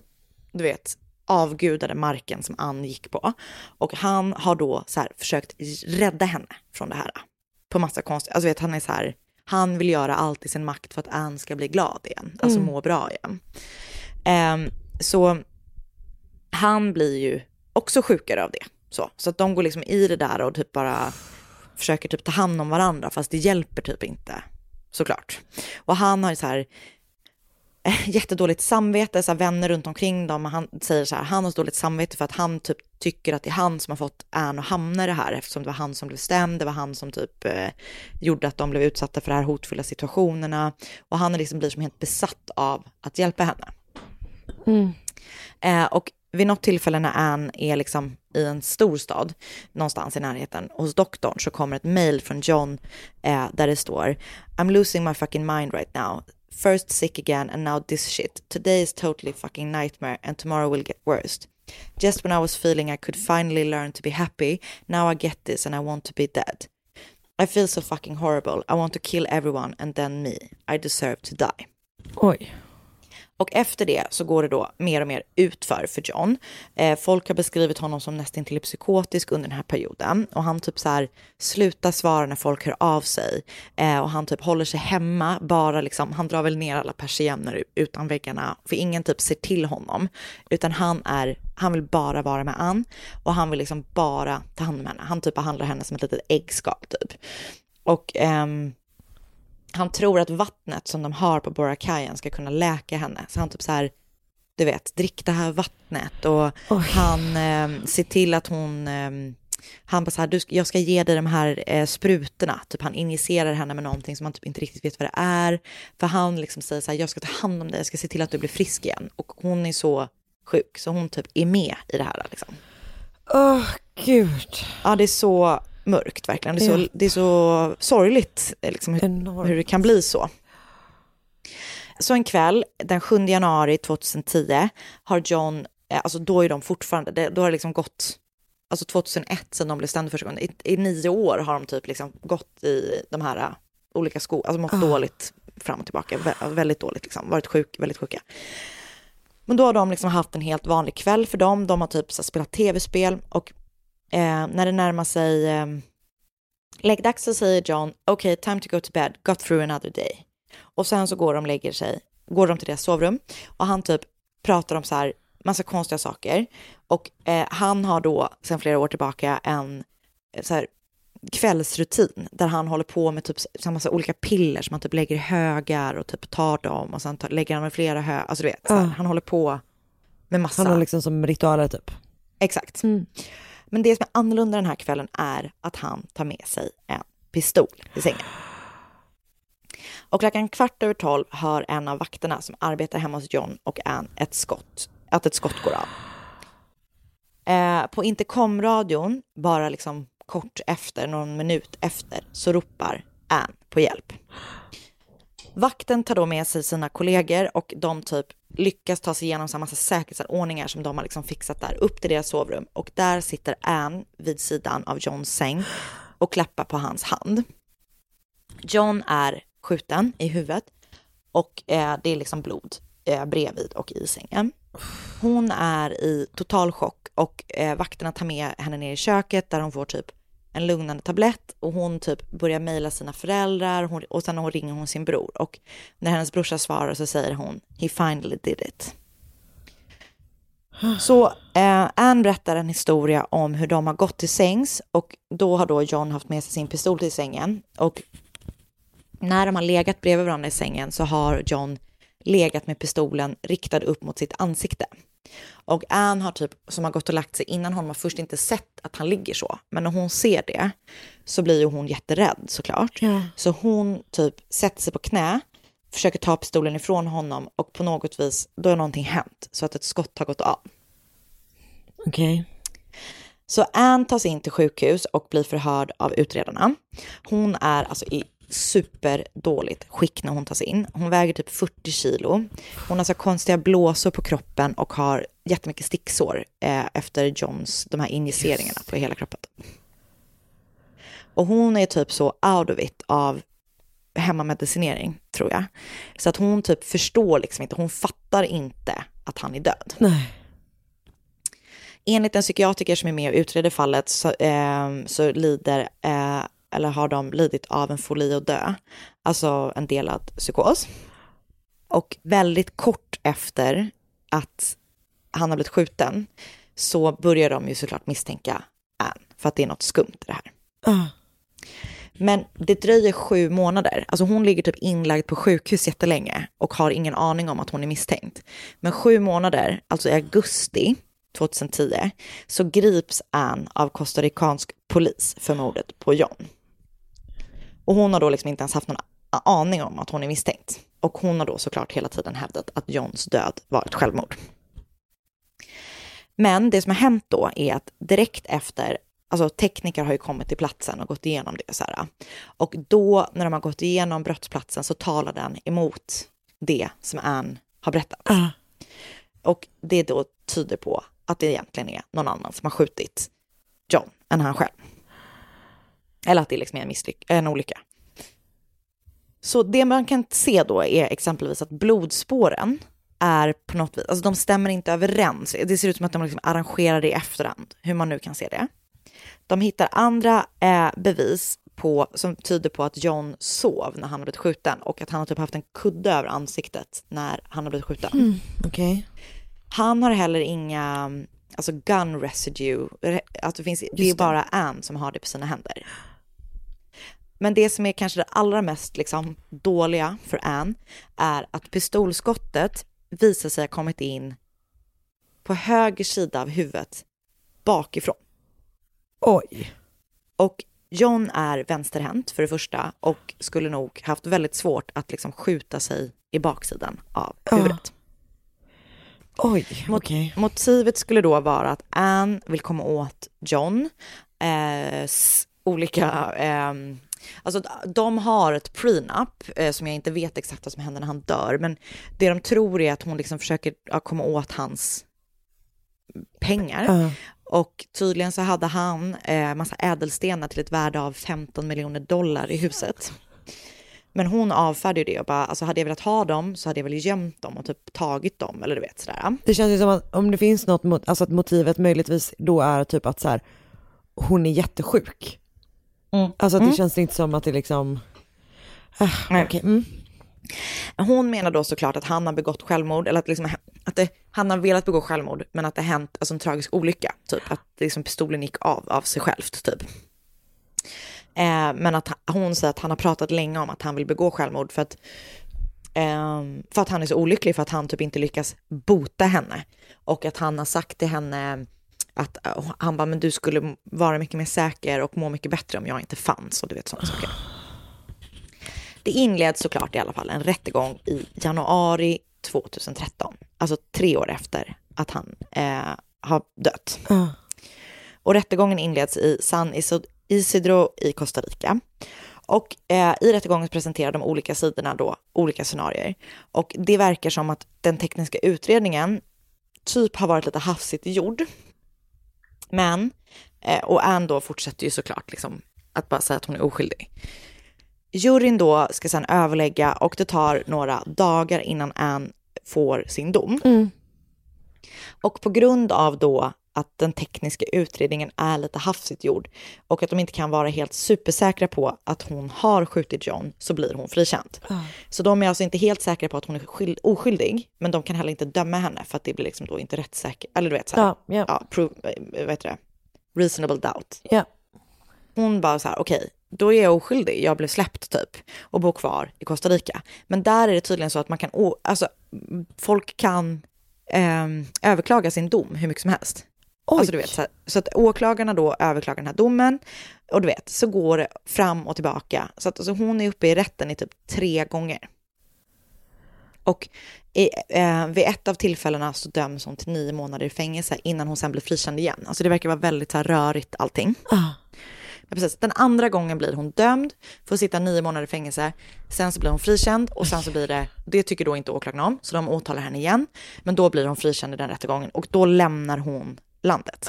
du vet, avgudade marken som Anne gick på. Och han har då så här försökt rädda henne från det här. På massa konstiga, alltså vet han är så här, han vill göra allt i sin makt för att Anne ska bli glad igen, alltså Mm. må bra igen. Ehm, så han blir ju också sjukare av det. Så, så att de går liksom i det där och typ bara försöker typ ta hand om varandra fast det hjälper typ inte såklart. Och han har så här eh, jättedåligt samvete, så här, vänner runt omkring dem, han säger så här, han har så dåligt samvete för att han typ tycker att det är han som har fått Anne att hamna i det här eftersom det var han som blev stämd, det var han som typ eh, gjorde att de blev utsatta för de här hotfulla situationerna och han liksom blir som helt besatt av att hjälpa henne. Eh, och vid något tillfälle när Anne är liksom i en stor stad, någonstans i närheten, hos doktorn så kommer ett mail från John eh, där det står I'm losing my fucking mind right now. First sick again and now this shit. Today is totally fucking nightmare and tomorrow will get worse. Just when I was feeling I could finally learn to be happy, now I get this and I want to be dead. I feel so fucking horrible. I want to kill everyone and then me. I deserve to die. Oj. Och efter det så går det då mer och mer utför för John. Eh, folk har beskrivit honom som nästan till psykotisk under den här perioden och han typ så här slutar svara när folk hör av sig eh, och han typ håller sig hemma, bara liksom, han drar väl ner alla persienner utan väggarna för ingen typ ser till honom utan han är, han vill bara vara med Ann och han vill liksom bara ta hand om henne. Han typ behandlar henne som ett litet äggskal typ. Och ehm, han tror att vattnet som de har på Borakayan ska kunna läka henne. Så han typ så här, du vet, drick det här vattnet och han eh, ser till att hon, eh, han bara så här, du, jag ska ge dig de här eh, sprutorna. Typ han injicerar henne med någonting som han typ inte riktigt vet vad det är. För han liksom säger så här, jag ska ta hand om dig, jag ska se till att du blir frisk igen. Och hon är så sjuk, så hon typ är med i det här liksom. Åh, gud. Ja, det är så mörkt verkligen. Det är så, Ja. det är så sorgligt liksom, hur, hur det kan bli så. Så en kväll den 7 januari 2010 har John, eh, alltså då är de fortfarande, då har det liksom gått, alltså 2001 sedan de blev stämda första gången, i, i nio år har de typ liksom gått i de här eh, olika sko, alltså mått Ah. dåligt fram och tillbaka, vä- väldigt dåligt liksom, varit sjuk, väldigt sjuka. Men då har de liksom haft en helt vanlig kväll för dem, de har typ spelat tv-spel och eh, när det närmar sig eh, läggdags så säger John, okay, time to go to bed, got through another day. Och sen så går de och lägger sig, går de till deras sovrum och han typ pratar om så här massa konstiga saker. Och eh, han har då sedan flera år tillbaka en eh, så här kvällsrutin där han håller på med typ så massa olika piller som han typ lägger i högar och typ tar dem och sen tar, lägger han med flera högar. Alltså du vet, här, Ah. han håller på med massa. Han har liksom som ritualer typ. Exakt. Men det som är annorlunda den här kvällen är att han tar med sig en pistol i sängen. Och klockan kvart över tolv hör en av vakterna som arbetar hemma hos John och Ann ett skott, att ett skott går av. Eh, på intercomradion, bara liksom kort efter, någon minut efter, så ropar Ann på hjälp. Vakten tar då med sig sina kollegor och de typ lyckas ta sig igenom så massa säkerhetsanordningar som de har liksom fixat där upp till deras sovrum och där sitter Anne vid sidan av Johns säng och klappar på hans hand. John är skjuten i huvudet och eh, det är liksom blod eh, bredvid och i sängen. Hon är i total chock och eh, vakterna tar med henne ner i köket där hon får typ en lugnande tablett och hon typ börjar mejla sina föräldrar hon, och sen hon ringer hon sin bror och när hennes brorsa svarar så säger hon he finally did it. Så eh, Anne berättar en historia om hur de har gått till sängs och då har då John haft med sig sin pistol till sängen och när de har legat bredvid varandra i sängen så har John legat med pistolen riktad upp mot sitt ansikte. Och Anne har typ, som har gått och lagt sig innan honom, har först inte sett att han ligger så. Men när hon ser det så blir ju hon jätterädd såklart. Så hon typ sätter sig på knä, försöker ta pistolen ifrån honom och på något vis, då har någonting hänt så att ett skott har gått av. Okej. Så Anne tas in till sjukhus och blir förhörd av utredarna. Hon är alltså i superdåligt skick när hon tas in. Hon väger typ 40 kilo. Hon har så konstiga blåsor på kroppen och har jättemycket sticksår eh, efter Johns, de här injiceringarna på hela kroppen. Och hon är typ så out of it av hemmamedicinering, tror jag. Så att hon typ förstår liksom inte, hon fattar inte att han är död. Nej. Enligt en psykiatriker som är med och utreder fallet så, eh, så lider, eh, eller har de lidit av en folie att dö, alltså en delad psykos. Och väldigt kort efter att han har blivit skjuten så börjar de ju såklart misstänka Anne för att det är något skumt i det här. Ah. Men det dröjer sju månader. Alltså hon ligger typ inlagd på sjukhus jättelänge och har ingen aning om att hon är misstänkt. Men sju månader, alltså i augusti 2010, så grips Anne av costaricansk polis för mordet på John. Och hon har då liksom inte ens haft någon aning om att hon är misstänkt. Och hon har då såklart hela tiden hävdat att Johns död var ett självmord. Men det som har hänt då är att direkt efter, alltså tekniker har ju kommit till platsen och gått igenom det så här. Och då när de har gått igenom brottsplatsen så talar den emot det som Anne har berättat. Och det då tyder på att det egentligen är någon annan som har skjutit John än han själv. Eller att det liksom är en, misslyck- en olycka. Så det man kan se då är exempelvis att blodspåren är på något vis, alltså de stämmer inte överens. Det ser ut som att de liksom arrangerar det i efterhand, hur man nu kan se det. De hittar andra eh, bevis på, som tyder på att John sov när han har blivit skjuten och att han har typ haft en kudde över ansiktet när han har blivit skjuten. Okej. Han har heller inga, alltså gun residue, re- att det, finns, det är bara Anne som har det på sina händer. Men det som är kanske det allra mest liksom, dåliga för Anne är att pistolskottet visar sig ha kommit in på höger sida av huvudet bakifrån. Oj. Och John är vänsterhänt för det första och skulle nog haft väldigt svårt att liksom skjuta sig i baksidan av huvudet. Oj, Mot, okej. Motivet skulle då vara att Anne vill komma åt John. Eh, olika, ehm, alltså de har ett prenup eh, som jag inte vet exakt vad som händer när han dör, men det de tror är att hon liksom försöker ja, komma åt hans pengar. Ja. Och tydligen så hade han eh, massa ädelstenar till ett värde av 15 miljoner dollar i huset. Men hon avfärdade det och bara, alltså hade jag velat ha dem så hade jag väl gömt dem och typ tagit dem eller du vet sådär. Det känns ju som att om det finns något, mot, alltså att motivet möjligtvis då är typ att så här, hon är jättesjuk. Mm. Alltså att det Mm. känns inte som att det liksom, ah, okej. Mm. Hon menar då såklart att han har begått självmord, eller att, liksom, att det, han har velat begå självmord, men att det hänt alltså en tragisk olycka, typ att liksom pistolen gick av av sig självt, typ. Eh, men att hon säger att han har pratat länge om att han vill begå självmord för att, ehm, för att han är så olycklig för att han typ inte lyckas bota henne. Och att han har sagt till henne att eh, han bara, men du skulle vara mycket mer säker och må mycket bättre om jag inte fanns och du vet sådana saker. Det inleds såklart i alla fall en rättegång i januari 2013, alltså tre år efter att han eh, har dött. Ja. Och rättegången inleds i San Isidro i Costa Rica. Och eh, i rättegången presenterar de olika sidorna då olika scenarier. Och det verkar som att den tekniska utredningen typ har varit lite hafsigt gjord. Men, eh, och Anne då fortsätter ju såklart liksom att bara säga att hon är oskyldig. Juryn då ska sedan överlägga och det tar några dagar innan Anne får sin dom. Och på grund av då att den tekniska utredningen är lite hafsigt gjord och att de inte kan vara helt supersäkra på att hon har skjutit John så blir hon frikänd. Så de är alltså inte helt säkra på att hon är skyld, oskyldig, men de kan heller inte döma henne för att det blir liksom då inte rättssäkert, eller du vet så här, Ja, ja. ja prove, eh, vad heter det, reasonable doubt. Ja. Hon bara så här, okej, då är jag oskyldig, jag blev släppt typ och bor kvar i Costa Rica. Men där är det tydligen så att man kan, alltså folk kan ehm, överklaga sin dom hur mycket som helst. Alltså du vet, så, här, så att åklagarna då överklagar den här domen och du vet, så går det fram och tillbaka. Så att alltså, hon är uppe i rätten i typ tre gånger. Och i, eh, vid ett av tillfällena så döms hon till nio månader i fängelse innan hon sen blir frikänd igen. Alltså det verkar vara väldigt så här, rörigt allting. Ja, precis. Den andra gången blir hon dömd, får sitta nio månader i fängelse, sen så blir hon frikänd och sen så blir det, det tycker då inte åklagarna om, så de åtalar henne igen, men då blir hon frikänd i den rättegången och då lämnar hon landet.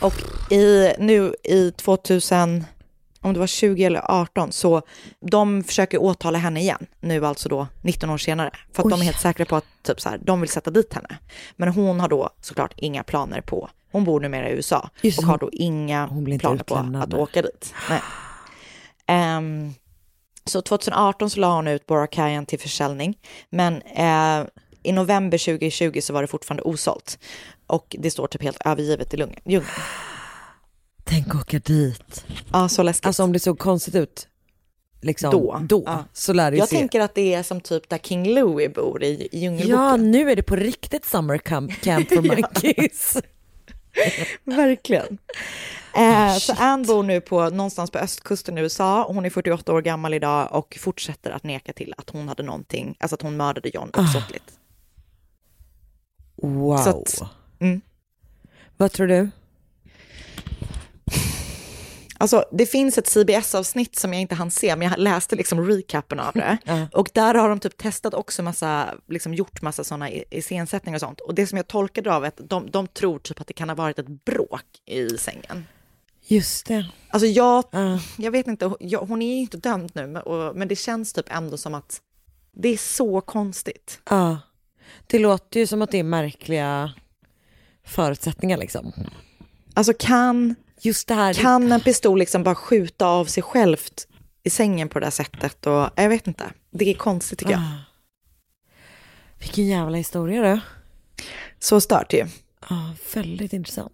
Och i, nu i 2000, om det var 20 eller 18, så de försöker åtala henne igen, nu alltså då 19 år senare, för att de är Oj. helt säkra på att typ så här, de vill sätta dit henne. Men hon har då såklart inga planer på, hon bor numera i USA Just och har då inga planer på att åka dit. Nej. Ehm, så 2018 så la hon ut Boracay till försäljning, men eh, i november 2020 så var det fortfarande osålt och det står typ helt övergivet i lungen- djungeln. Tänk åka dit. Ja, så läskigt. Alltså om det såg konstigt ut liksom, Då. då Ja. så lär det Jag se. tänker att det är som typ där King Louie bor i, i Djungelboken. Ja, nu är det på riktigt summer camp, camp for monkeys. Verkligen. Eh, så Anne bor nu på, någonstans på östkusten i USA. Hon är 48 år gammal idag och fortsätter att neka till att hon hade någonting, alltså att hon mördade John uppsåtligt. Wow. Så att- mm. Vad tror du? Alltså det finns ett CBS-avsnitt som jag inte hann se, men jag läste liksom recapen av det. Och där har de typ testat också massa, liksom gjort massa sådana iscensättningar och sånt. Och det som jag tolkade av att de, de tror typ att det kan ha varit ett bråk i sängen. Just det. Alltså jag, jag vet inte, jag, hon är ju inte dömd nu, men, och, men det känns typ ändå som att det är så konstigt. Ja. Det låter ju som att det är märkliga förutsättningar liksom. Alltså kan, Just det här. kan en pistol liksom bara skjuta av sig självt i sängen på det här sättet? Och, jag vet inte, det är konstigt tycker jag. Ah. Vilken jävla historia du. Så stört ju. Ja, väldigt intressant.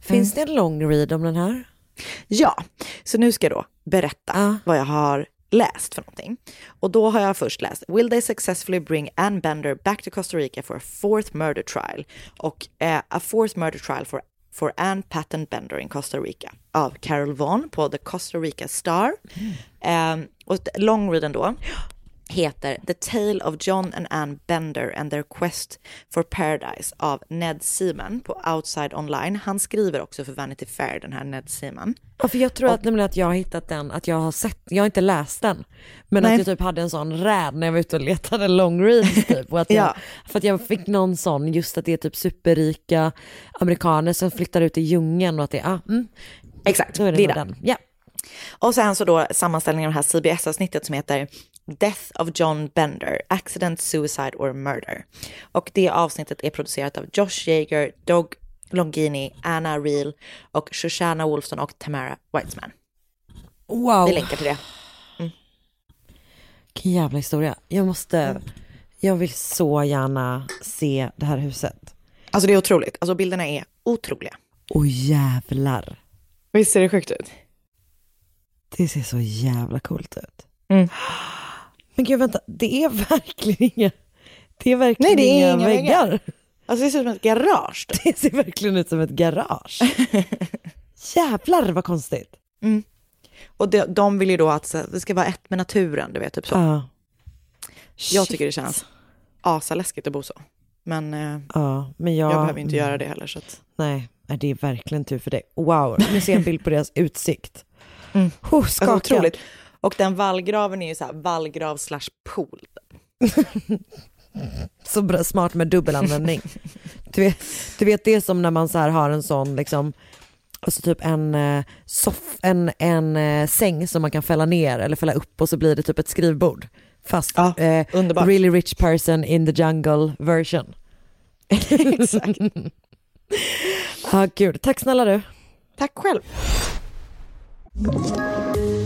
Finns det en long read om den här? Ja, så nu ska jag då berätta vad jag har läst för någonting. Och då har jag först läst Will they successfully bring Ann Bender back to Costa Rica for a fourth murder trial? Och eh, A fourth murder trial for, for Ann Patton Bender in Costa Rica av Carol Vaughn på The Costa Rica Star. Eh, och longreaden då heter The Tale of John and Ann Bender and their Quest for Paradise av Ned Seaman på Outside Online. Han skriver också för Vanity Fair, den här Ned Seaman. Ja, för jag tror att, nämligen att jag har hittat den, att jag har sett, jag har inte läst den, men Nej. att jag typ hade en sån räd när jag var ute och letade long reads typ. Och att jag, Ja. För att jag fick någon sån, just att det är typ superrika amerikaner som flyttar ut i djungeln och att det är, ah, mm, Exakt, är det, det är det. den. Ja. Och sen så då sammanställningen av det här CBS-avsnittet som heter Death of John Bender, Accident, Suicide or Murder. Och det avsnittet är producerat av Josh Yeager, Doug Longini, Anna Reel och Shoshana Wolfson och Tamara Weitzman. Wow. Vi länkar till det. Vilken jävla historia. Jag måste, jag vill så gärna se det här huset. Alltså det är otroligt, alltså bilderna är otroliga. Och jävlar. Visst ser det sjukt ut? Det ser så jävla coolt ut. Mm. Men gud vänta, det är verkligen inga, det är verkligen Nej, det är inga, inga väggar. väggar. Alltså det ser ut som ett garage. Då. Det ser verkligen ut som ett garage. Jävlar vad konstigt. Mm. Och de, de vill ju då att det ska vara ett med naturen, du vet, typ så. Ja. Jag tycker det känns asaläskigt att bo så. Men Ja, men jag... jag behöver inte göra det heller. Så att... Nej, det är verkligen tur för dig. Wow, nu ser jag en bild på deras utsikt. Mm. Oh, Alltså, skakad. otroligt. Och den vallgraven är ju så här vallgrav slash pool. Så bra, smart med dubbelanvändning. du, vet, du vet det är som när man så har en sån liksom, alltså typ en, eh, soff, en, en eh, säng som man kan fälla ner eller fälla upp och så blir det typ ett skrivbord. Fast eh, underbart. really rich person in the jungle version. Exakt. Ja, gud. Tack snälla du. Tack själv.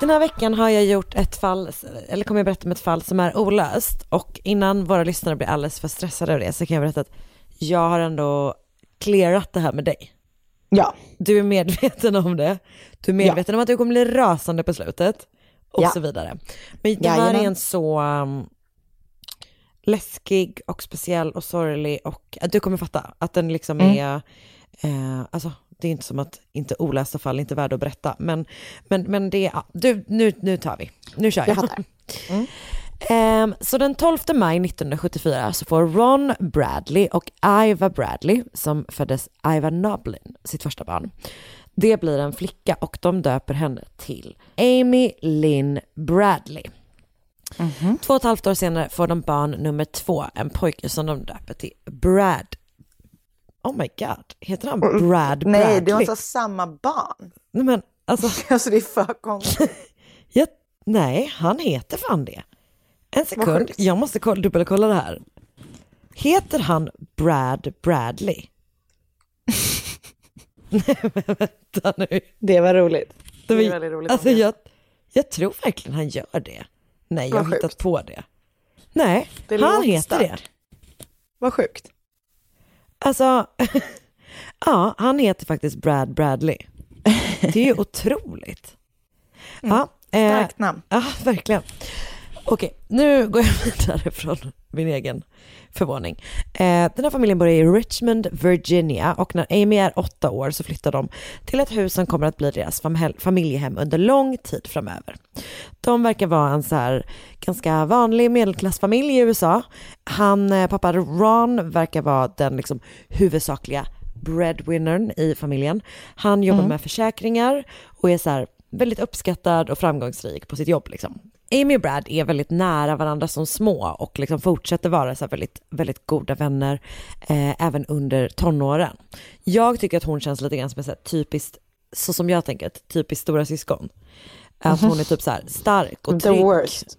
Den här veckan har jag gjort ett fall, eller kommer jag berätta om ett fall som är olöst och innan våra lyssnare blir alldeles för stressade av det så kan jag berätta att jag har ändå clearat det här med dig. Ja. Du är medveten om det, du är medveten om att du kommer bli rasande på slutet och Ja. så vidare. Men det här Jajamän. är en så um, läskig och speciell och sorglig och att du kommer fatta att den liksom Mm. är, eh, alltså det är inte som att inte olösta fall är inte värda att berätta, men, men, men det är, du, nu, nu tar vi, nu kör jag. Mm. Ehm, så den 12 maj 1974 så får Ron Bradley och Iva Bradley, som föddes Iva Noblin, sitt första barn. Det blir en flicka och de döper henne till Amy Lynn Bradley. Två och ett halvt år senare får de barn nummer två, en pojke som de döper till Brad. Oh my god, heter han Brad Bradley? Nej, det är alltså samma barn. Nej men alltså. alltså det är för konstigt. Ja, nej, han heter fan det. En sekund, jag måste kolla, dubbelkolla det här. Heter han Brad Bradley? nej men vänta nu. Det var roligt. Det var- väldigt roligt. Alltså jag, jag tror verkligen han gör det. Nej, jag har hittat på det. Nej, Det han heter starkt. det. Vad sjukt. Alltså, ja, han heter faktiskt Brad Bradley. Det är ju otroligt. Ja, eh, Mm. Starkt namn. Ja, verkligen. Okej, nu går jag vidare från min egen förvåning. Eh, den här familjen bor i Richmond, Virginia och när Amy är åtta år så flyttar de till ett hus som kommer att bli deras fam- familjehem under lång tid framöver. De verkar vara en så här ganska vanlig medelklassfamilj i USA. Han, eh, pappa Ron verkar vara den liksom huvudsakliga breadwinnern i familjen. Han jobbar Mm. med försäkringar och är så här väldigt uppskattad och framgångsrik på sitt jobb liksom. Amy och Brad är väldigt nära varandra som små och liksom fortsätter vara så väldigt, väldigt goda vänner eh, även under tonåren. Jag tycker att hon känns lite grann som ett så typiskt, så som jag tänker, ett typiskt stora syskon. Att hon är typ så här stark och The trygg. worst.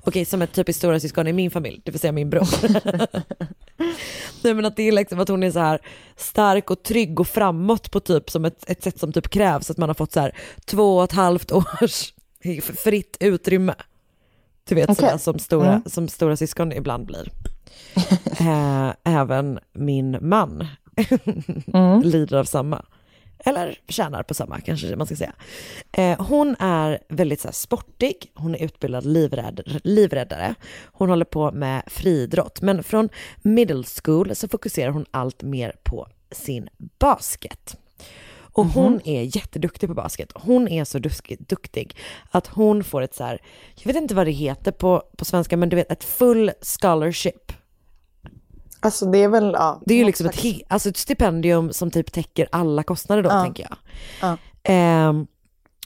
Okej, som ett typiskt stora syskon i min familj, det vill säga min bror. Nej men att det är liksom att hon är så här stark och trygg och framåt på typ som ett, ett sätt som typ krävs att man har fått så här två och ett halvt års fritt utrymme. Du vet sådär som stora, Mm. som stora syskon ibland blir. eh, även min man lider av samma. Eller tjänar på samma kanske man ska säga. Eh, hon är väldigt så här, sportig, hon är utbildad livrädd, livräddare. Hon håller på med friidrott, men från middle school så fokuserar hon allt mer på sin basket. Och hon är jätteduktig på basket. Hon är så duktig att hon får ett så här, jag vet inte vad det heter på, på svenska, men du vet ett full scholarship. Alltså det är väl, ja. Det är ju liksom ett, alltså ett stipendium som typ täcker alla kostnader då, Ja. tänker jag. Ja.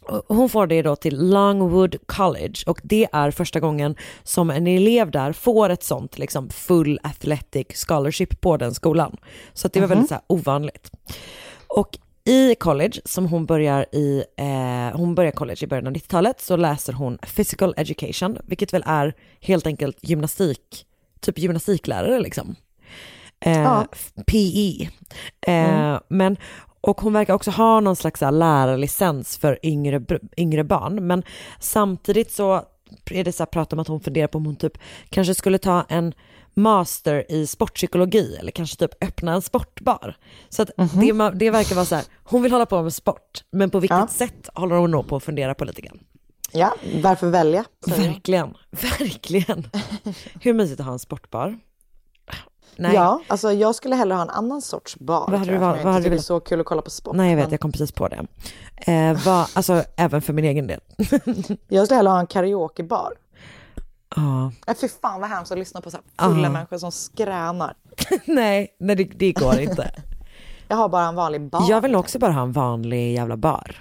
Och hon får det då till Longwood College och det är första gången som en elev där får ett sånt liksom full athletic scholarship på den skolan. Så det var Mhm. väldigt så här, ovanligt. Och i college, som hon börjar i, eh, hon börjar college i början av 90-talet, så läser hon physical education, vilket väl är helt enkelt gymnastik, typ gymnastiklärare liksom. Eh, Ja. PE. Eh, Mm. Men, och hon verkar också ha någon slags lärarlicens för yngre, yngre barn, men samtidigt så är det så här prat om att hon funderar på om hon typ kanske skulle ta en master i sportpsykologi eller kanske typ öppna en sportbar. Så att Mhm. det, ma- det verkar vara så här, hon vill hålla på med sport, men på vilket sätt håller hon nog på att fundera på lite grann. Ja, varför välja? Verkligen, verkligen. Hur mysigt att ha en sportbar? Nej. Ja, alltså jag skulle hellre ha en annan sorts bar. Vad hade du jag, vad jag hade inte du tycker det är så kul att kolla på sport. Nej jag vet, men jag kom precis på det. Eh, vad, alltså även för min egen del. Jag skulle hellre ha en karaokebar. Ja. Fy fan vad hemskt att lyssna på så här fulla Ja. människor som skränar. nej, nej det, det går inte. Jag har bara en vanlig bar. Jag vill också bara ha en vanlig jävla bar.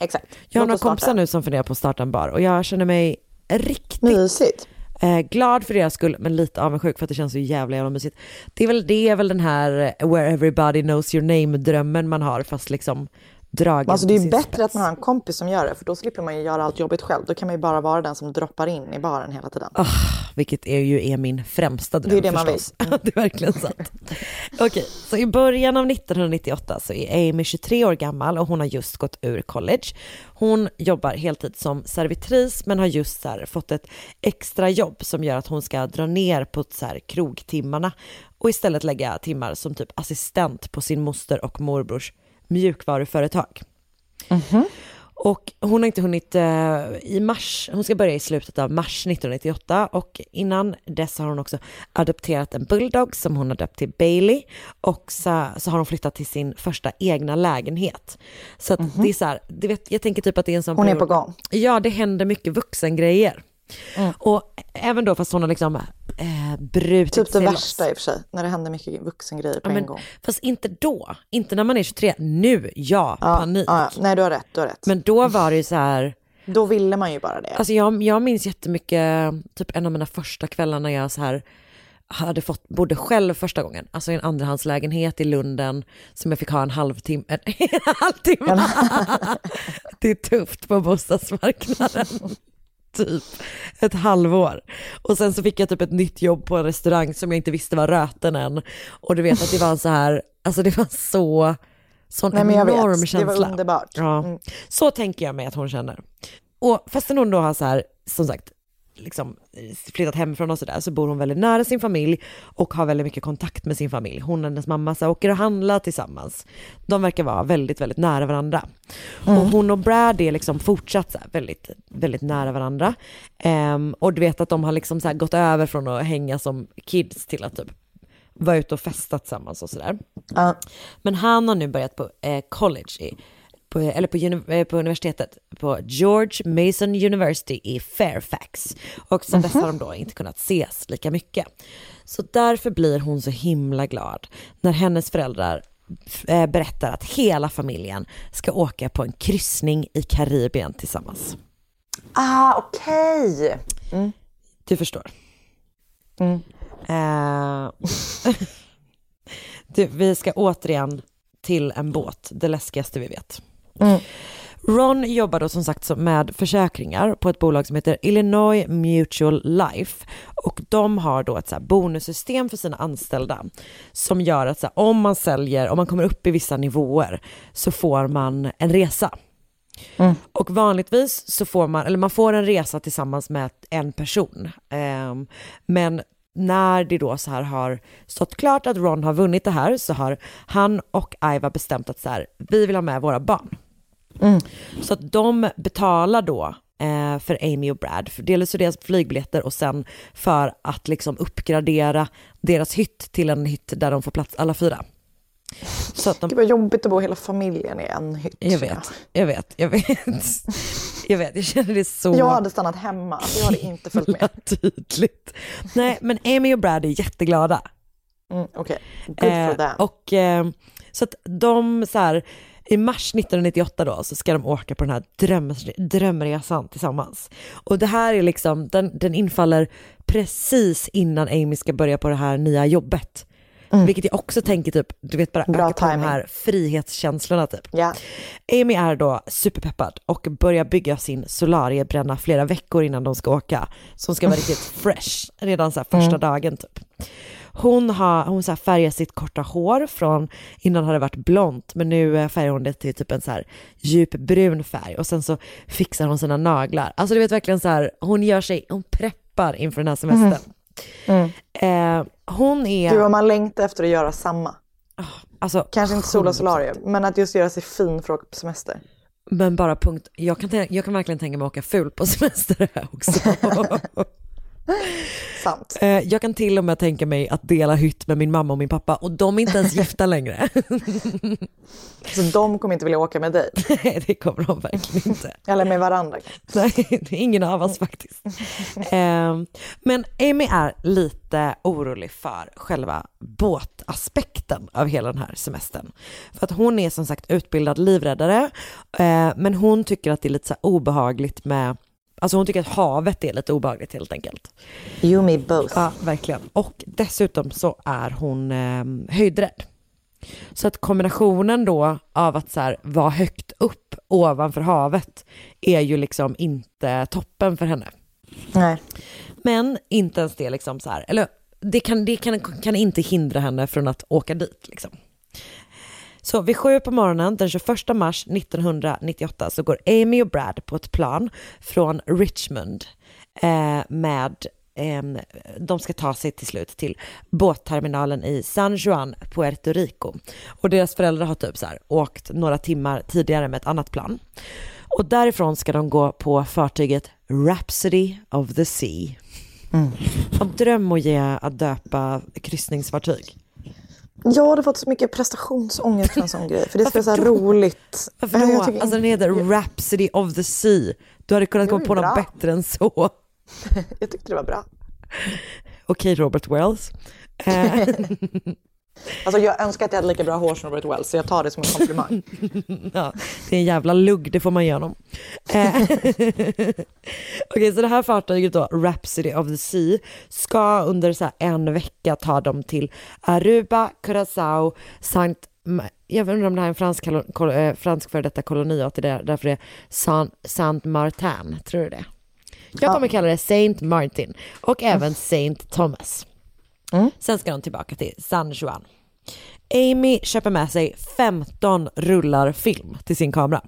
Exakt. Jag har några kompisar nu som funderar på att starta en bar och jag känner mig riktigt Mysigt. eh, glad för deras skull men lite avundsjuk för att det känns så jävla jävla mysigt. Det är väl, det är väl den här where everybody knows your name drömmen man har fast liksom dragen Alltså det är bättre spets. att man har en kompis som gör det, för då slipper man ju göra allt jobbigt själv. Då kan man ju bara vara den som droppar in i baren hela tiden. Ah, vilket är ju är min främsta dröm Det är det man förstås. det är verkligen sant. Okej, så i början av 1998 så är Amy 23 år gammal och hon har just gått ur college. Hon jobbar heltid som servitris men har just här fått ett extra jobb som gör att hon ska dra ner på så här krogtimmarna och istället lägga timmar som typ assistent på sin moster och morbrors mjukvaruföretag. Och hon har inte hunnit eh, i mars, hon ska börja i slutet av mars 1998 och innan dess har hon också adopterat en bulldog som hon har döpt till Bailey och så, så har hon flyttat till sin första egna lägenhet. Så att det är så här, det vet, jag tänker typ att det är en sån Hon är period- på gång. Ja, det händer mycket vuxengrejer. Mm. Och även då fast hon har liksom eh, brutit Typ det loss. värsta i och för sig, när det händer mycket vuxengrejer på Ja, en men, gång. fast inte då, inte när man är 23. Nu, ja, panik. Ja, ja. Nej, du har rätt, du har rätt. Men då var det ju så här, Då ville man ju bara det. Alltså jag, jag minns jättemycket, typ en av mina första kvällar när jag så här hade fått, bodde själv första gången, alltså i en andrahandslägenhet i Lunden som jag fick ha en halvtimme, en halvtimme. det är tufft på bostadsmarknaden. typ ett halvår. Och sen så fick jag typ ett nytt jobb på en restaurang som jag inte visste var röten än. Och du vet att det var så här, alltså det var så, sån Nej, men jag enorm vet. känsla. Det var underbart. Ja. Mm. Så tänker jag mig att hon känner. Och fastän hon då har så här, som sagt, liksom flyttat hemifrån och sådär, så bor hon väldigt nära sin familj och har väldigt mycket kontakt med sin familj. Hon och hennes mamma så här, åker och handlar tillsammans. De verkar vara väldigt, väldigt nära varandra. Och hon och Brad är liksom fortsatt så här, väldigt, väldigt nära varandra. Ehm, och du vet att de har liksom så här, gått över från att hänga som kids till att typ vara ute och festa tillsammans och sådär. Men han har nu börjat på eh, college i på, eller på, eh, på universitetet, på George Mason University i Fairfax. Och sen dess har de då inte kunnat ses lika mycket. Så därför blir hon så himla glad när hennes föräldrar eh, berättar att hela familjen ska åka på en kryssning i Karibien tillsammans. Ah, okej. Mm. Du förstår. Mm. Eh, du, vi ska återigen till en båt, det läskigaste vi vet. Mm. Ron jobbar då som sagt med försäkringar på ett bolag som heter Illinois Mutual Life och de har då ett så bonussystem för sina anställda som gör att så här, om man säljer, om man kommer upp i vissa nivåer så får man en resa. Och vanligtvis så får man, eller man får en resa tillsammans med en person. Ehm, men när det då så här har stått klart att Ron har vunnit det här så har han och Iva bestämt att så här, vi vill ha med våra barn. Så att de betalar då eh, för Amy och Brad, för dels för deras flygbiljetter och sen för att liksom uppgradera deras hytt till en hytt där de får plats alla fyra. Så att de, Gud vad jobbigt att bo hela familjen i en hytt. jag vet, jag vet, jag vet. Jag vet, jag känner det så Jag hade stannat hemma, jag hade inte följt med. tydligt. Nej, men Amy och Brad är jätteglada. Mm, Okej, good for Eh, them. och eh, så att de så här, i mars 1998 då så ska de åka på den här dröm, drömresan tillsammans. Och det här är liksom, den, den infaller precis innan Amy ska börja på det här nya jobbet. Vilket jag också tänker typ, du vet bara Mm. Bra öka på de här frihetskänslorna typ. Ja. Amy är då superpeppad och börjar bygga sin solariebränna flera veckor innan de ska åka. Som ska vara riktigt fresh redan så här första Mm. dagen typ. Hon har hon så här färgar sitt korta hår från, innan hade det varit blont, men nu eh, färgar hon det till typ en så här djup brun färg och sen så fixar hon sina naglar. Alltså du vet verkligen så här, hon gör sig, hon preppar inför den här semestern. Mm. Eh, hon är... Du, vad man längtar efter att göra samma. Alltså, Kanske inte sola 100%. solarium, men att just göra sig fin för att åka på semester. Men bara punkt, jag kan, jag kan verkligen tänka mig att åka ful på semester här också. Sant. Eh, jag kan till och med tänka mig att dela hytt med min mamma och min pappa och de är inte ens gifta längre. Så de kommer inte vilja åka med dig. Nej, det kommer de verkligen inte. Eller med varandra. Nej, det är ingen av oss faktiskt. Eh, men Amy är lite orolig för själva båtaspekten av hela den här semestern. För att hon är som sagt utbildad livräddare, eh, men hon tycker att det är lite så obehagligt med Alltså hon tycker att havet är lite obehagligt helt enkelt. You me both. Ja, verkligen. Och dessutom så är hon eh, höjdrädd. Så att kombinationen då av att så här, vara högt upp ovanför havet är ju liksom inte toppen för henne. Nej. Men inte ens det liksom så här, eller det kan, det kan, kan inte hindra henne från att åka dit liksom. Så vid sju på morgonen den 21 mars 1998 så går Amy och Brad på ett plan från Richmond eh, med de ska ta sig till slut till båtterminalen i San Juan, Puerto Rico. Och deras föräldrar har typ så här åkt några timmar tidigare med ett annat plan. Och därifrån ska de gå på fartyget Rhapsody of the Sea. Mm. Som dröm att ge att döpa kryssningsfartyg. Jag hade fått så mycket prestationsångest för en sån grej. För det ska vara så roligt. Varför Jag då? tycker Alltså den heter Rhapsody of the Sea. Du hade kunnat komma på ju något bra. bättre än så. Jag tyckte det var bra. Okej Robert Wells. Alltså jag önskar att jag hade lika bra hår som Robert Wells, så jag tar det som en komplimang. ja, det är en jävla lugg, det får man ge honom. Eh, Okej, så det här fartyget då, Rhapsody of the Sea, ska under så en vecka ta dem till Aruba, Curaçao, Saint jag undrar om det här är en fransk, kol- eh, fransk före detta koloni och att det är därför det är Saint, Saint Martin, tror du det? Jag kommer kalla det Saint Martin och även Saint Thomas. Sen ska de tillbaka till San Juan. Amy köper med sig 15 rullar film till sin kamera.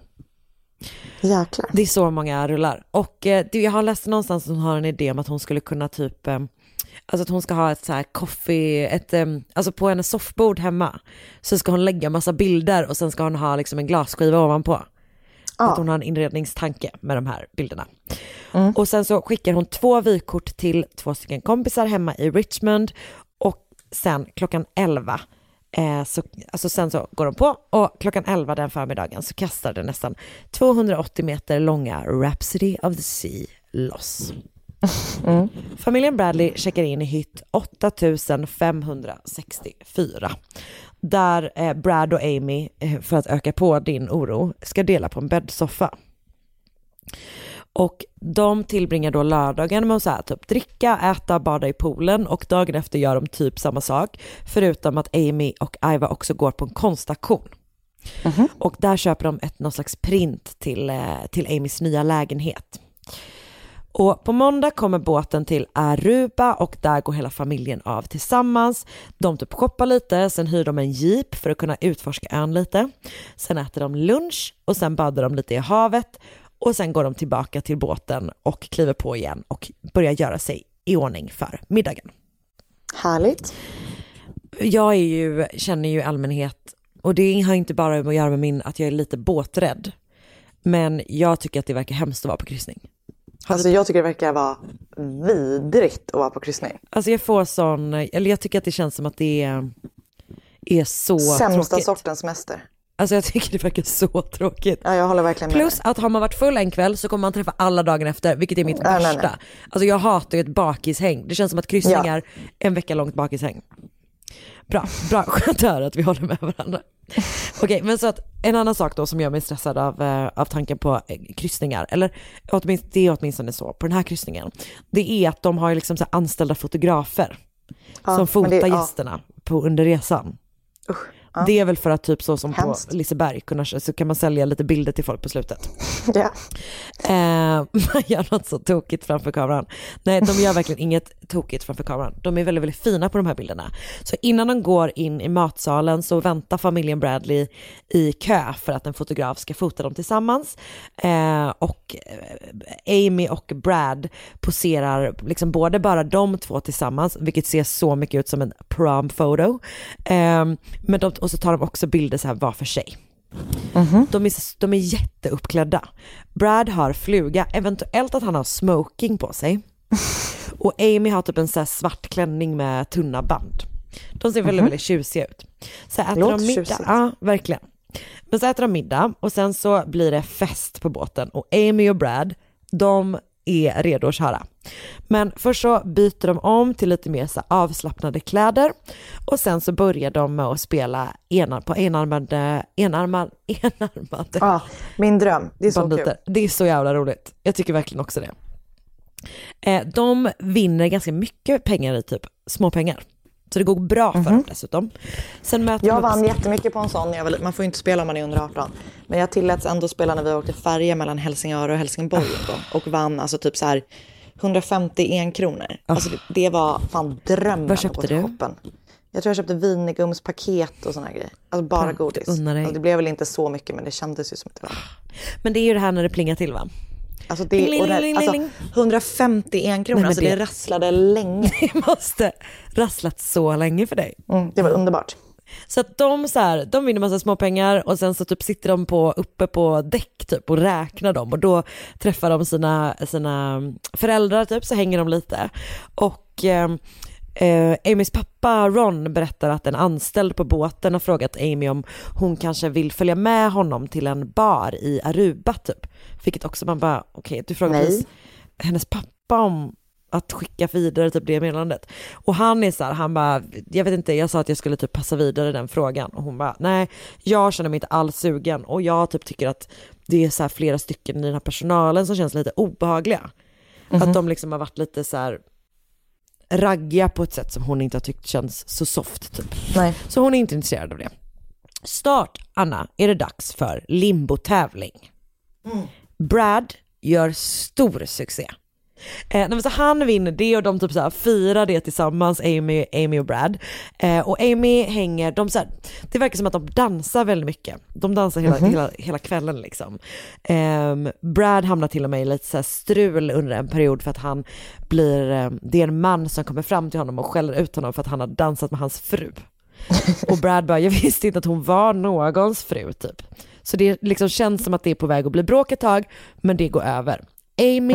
Jäklar. Det är så många rullar. Och eh, jag har läst någonstans att hon har en idé om att hon skulle kunna typ, eh, alltså att hon ska ha ett så här coffee, ett, eh, alltså på hennes soffbord hemma så ska hon lägga massa bilder och sen ska hon ha liksom en glasskiva ovanpå. Att hon har en inredningstanke med de här bilderna. Och sen så skickar hon två vykort till två stycken kompisar hemma i Richmond och sen klockan 11 Eh, så, alltså sen så går de på och klockan 11 den förmiddagen så kastar den nästan 280 meter långa Rhapsody of the Sea loss. Familjen Bradley checkar in i hytt 8564 där eh, Brad och Amy, eh, för att öka på din oro, ska dela på en bäddsoffa. Och de tillbringar då lördagen med att så här, typ dricka, äta, bada i poolen och dagen efter gör de typ samma sak. Förutom att Amy och Iva också går på en konstaktion. Och där köper de ett, någon slags print till, eh, till Amys nya lägenhet. Och på måndag kommer båten till Aruba och där går hela familjen av tillsammans. De typ shoppar lite, sen hyr de en jeep för att kunna utforska ön lite. Sen äter de lunch och sen badar de lite i havet och sen går de tillbaka till båten och kliver på igen och börjar göra sig i ordning för middagen. Härligt. Jag ju, känner ju allmänhet, och det har inte bara att göra med min, att jag är lite båträdd. Men jag tycker att det verkar hemskt att vara på kryssning. Alltså jag tycker det verkar vara vidrigt att vara på kryssning. Alltså jag får sån, eller jag tycker att det känns som att det är, är så Sämsta tråkigt. sortens semester. Alltså jag tycker det verkar så tråkigt. Ja, jag håller verkligen med Plus att har man varit full en kväll så kommer man träffa alla dagen efter, vilket är mitt värsta. Alltså jag hatar ju ett bakishäng. Det känns som att kryssningar en vecka långt bakishäng. Bra, bra, skönt att höra att vi håller med varandra. Okej, men så att en annan sak då som gör mig stressad av, eh, av tanken på eh, kryssningar, eller åtminstone, det är åtminstone så på den här kryssningen, det är att de har liksom så anställda fotografer Ja, som fotar det- ja. gästerna på, under resan. Ja. Det är väl för att typ så som Hemskt. på Liseberg kunna, så kan man sälja lite bilder till folk på slutet. Ja. Eh, man gör något så tokigt framför kameran. Nej, de gör verkligen inget tokigt framför kameran. De är väldigt, väldigt fina på de här bilderna. Så innan de går in i matsalen så väntar familjen Bradley i kö för att en fotograf ska fota dem tillsammans. Eh, och eh, Amy och Brad poserar liksom både bara de två tillsammans, vilket ser så mycket ut som en prom photo. Eh, men de, och så tar de också bilder så här var för sig. De, är, de är jätteuppklädda. Brad har fluga, eventuellt att han har smoking på sig. Och Amy har typ en så svart klänning med tunna band. De ser väldigt, Mhm. väldigt tjusiga ut. Så äter Låter de middag. tjusigt. Ja, verkligen. Men så äter de middag och sen så blir det fest på båten och Amy och Brad, de är redo att köra. Men först så byter de om till lite mer så avslappnade kläder och sen så börjar de med att spela enar, på enarmade, enarmad, enarmade Ja, min dröm. Det är så banditer. kul. Det är så jävla roligt. Jag tycker verkligen också det. Eh, de vinner ganska mycket pengar i typ småpengar. Så det går bra för dem dessutom. Sen möter Mhm. Jag vann jättemycket på en sån jag var. Man får ju inte spela om man är under 18. Men jag tilläts ändå spela när vi åkte färja mellan Helsingör och Helsingborg då, och vann alltså typ så här 151 kronor. Alltså det, det var fan drömmen. Vad köpte du? shoppen. Jag tror jag köpte vinegumspaket och såna här grejer. Alltså bara Fan, godis. Alltså det blev väl inte så mycket men det kändes ju som att det var. Men det är ju det här när det plingar till va? Alltså, det, Ling, ling, alltså ling. 151 kronor, men alltså det- det rasslade länge. Det måste rasslat så länge för dig. Mm, det var underbart. Så att de så här, de vinner massa småpengar och sen så typ sitter de på, uppe på däck typ och räknar dem och då träffar de sina, sina föräldrar typ så hänger de lite. Och eh, eh, Amys pappa Ron berättar att en anställd på båten har frågat Amy om hon kanske vill följa med honom till en bar i Aruba typ. Vilket också man bara, okej du frågar precis hennes pappa om att skicka vidare typ det meddelandet. Och han är så här, han bara, jag vet inte, jag sa att jag skulle typ passa vidare den frågan och hon bara, nej, jag känner mig inte alls sugen och jag typ tycker att det är så här flera stycken i den här personalen som känns lite obehagliga. Mhm. Att de liksom har varit lite så här raggiga på ett sätt som hon inte har tyckt känns så soft typ. Nej. Så hon är inte intresserad av det. Start, Anna, är det dags för limbo-tävling. Brad gör stor succé. Eh, nej, så han vinner det och de typ så firar det tillsammans, Amy, Amy och Brad. Eh, och Amy hänger, de så här, det verkar som att de dansar väldigt mycket. De dansar hela, Mhm. hela, hela kvällen liksom. Ehm, Brad hamnar till och med i lite så strul under en period för att han blir, eh, det är en man som kommer fram till honom och skäller ut honom för att han har dansat med hans fru. Och Brad bara, jag visste inte att hon var någons fru typ. Så det liksom känns som att det är på väg att bli bråk ett tag, men det går över. Amy,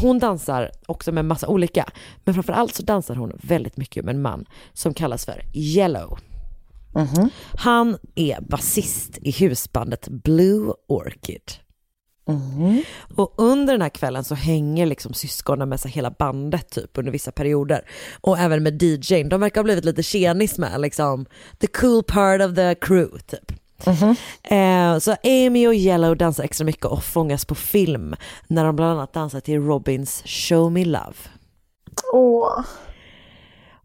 hon dansar också med massa olika, men framförallt så dansar hon väldigt mycket med en man som kallas för Yellow. Han är basist i husbandet Blue Orchid. Och under den här kvällen så hänger liksom syskonen med sig hela bandet typ under vissa perioder. Och även med DJn, de verkar ha blivit lite tjenis med liksom the cool part of the crew typ. Eh, så Amy och Yellow dansar extra mycket och fångas på film när de bland annat dansar till Robins Show Me Love. Åh.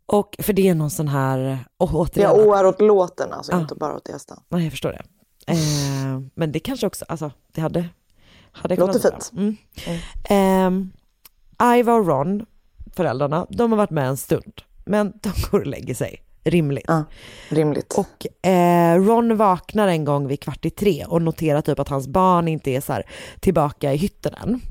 Och för det är någon sån här, och återigen, Jag åar åt låten alltså, Ja. inte bara åt gästen. Nej, jag förstår det. Eh, men det kanske också, alltså det hade, hade Låter kunnat vara fint. bra. Mm. Eh, Iva och Ron, föräldrarna, de har varit med en stund. Men de går och lägger sig, rimligt. Ja, rimligt. Och eh, Ron vaknar en gång vid kvart i tre och noterar typ att hans barn inte är så tillbaka i hytten än.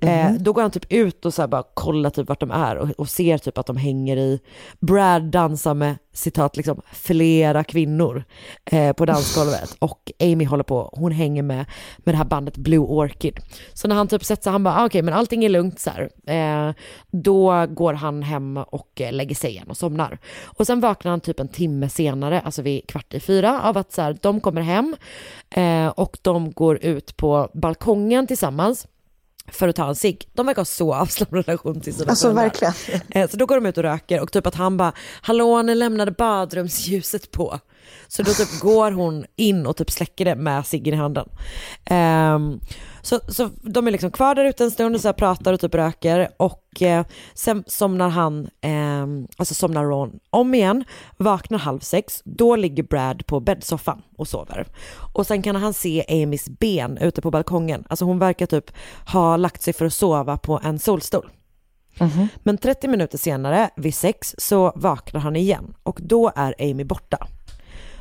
Eh, Mhm. då går han typ ut och så bara kollar typ vart de är och, och ser typ att de hänger i, Brad dansar med citat liksom flera kvinnor eh, på dansgolvet och Amy håller på, hon hänger med, med det här bandet Blue Orchid. Så när han typ sätter sig, han bara ah, okej men allting är lugnt så här. Eh, då går han hem och eh, lägger sig igen och somnar. Och sen vaknar han typ en timme senare, alltså vid kvart i fyra, av att så här, de kommer hem eh, och de går ut på balkongen tillsammans för att ta en cigg. De verkar ha så avslappnad relation till sina Alltså föräldrar. verkligen. Eh, Så då går de ut och röker och typ att han bara, hallå ni lämnade badrumsljuset på. Så då typ går hon in och typ släcker det med ciggen i handen. Ehm, så, så de är liksom kvar där ute en stund och så pratar och typ röker och eh, sen somnar han, ehm, alltså somnar Ron om igen, vaknar halv sex, då ligger Brad på bäddsoffan och sover. Och sen kan han se Amys ben ute på balkongen, alltså hon verkar typ ha lagt sig för att sova på en solstol. Men 30 minuter senare, vid sex, så vaknar han igen och då är Amy borta.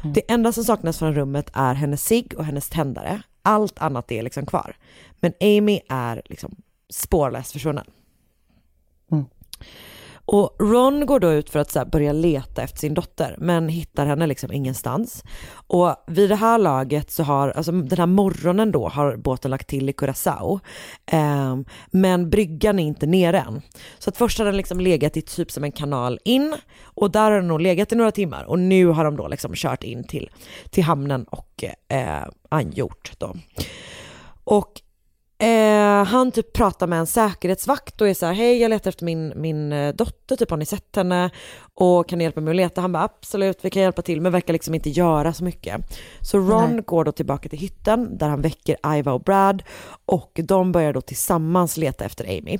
Det enda som saknas från rummet är hennes cigg och hennes tändare. Allt annat är liksom kvar. Men Amy är liksom spårlöst försvunnen. Mm. Och Ron går då ut för att så här börja leta efter sin dotter, men hittar henne liksom ingenstans. Och vid det här laget så har, alltså den här morgonen då har båten lagt till i Curacao. Eh, men bryggan är inte nere än. Så att först har den liksom legat i typ som en kanal in och där har den nog legat i några timmar och nu har de då liksom kört in till, till hamnen och eh, angjort då. Och Eh, han typ pratar med en säkerhetsvakt och är så här, hej jag letar efter min, min eh, dotter, typ har ni sett henne? Och kan ni hjälpa mig att leta? Han bara absolut, vi kan hjälpa till, men verkar liksom inte göra så mycket. Så Ron Nej. går då tillbaka till hytten där han väcker Iva och Brad och de börjar då tillsammans leta efter Amy.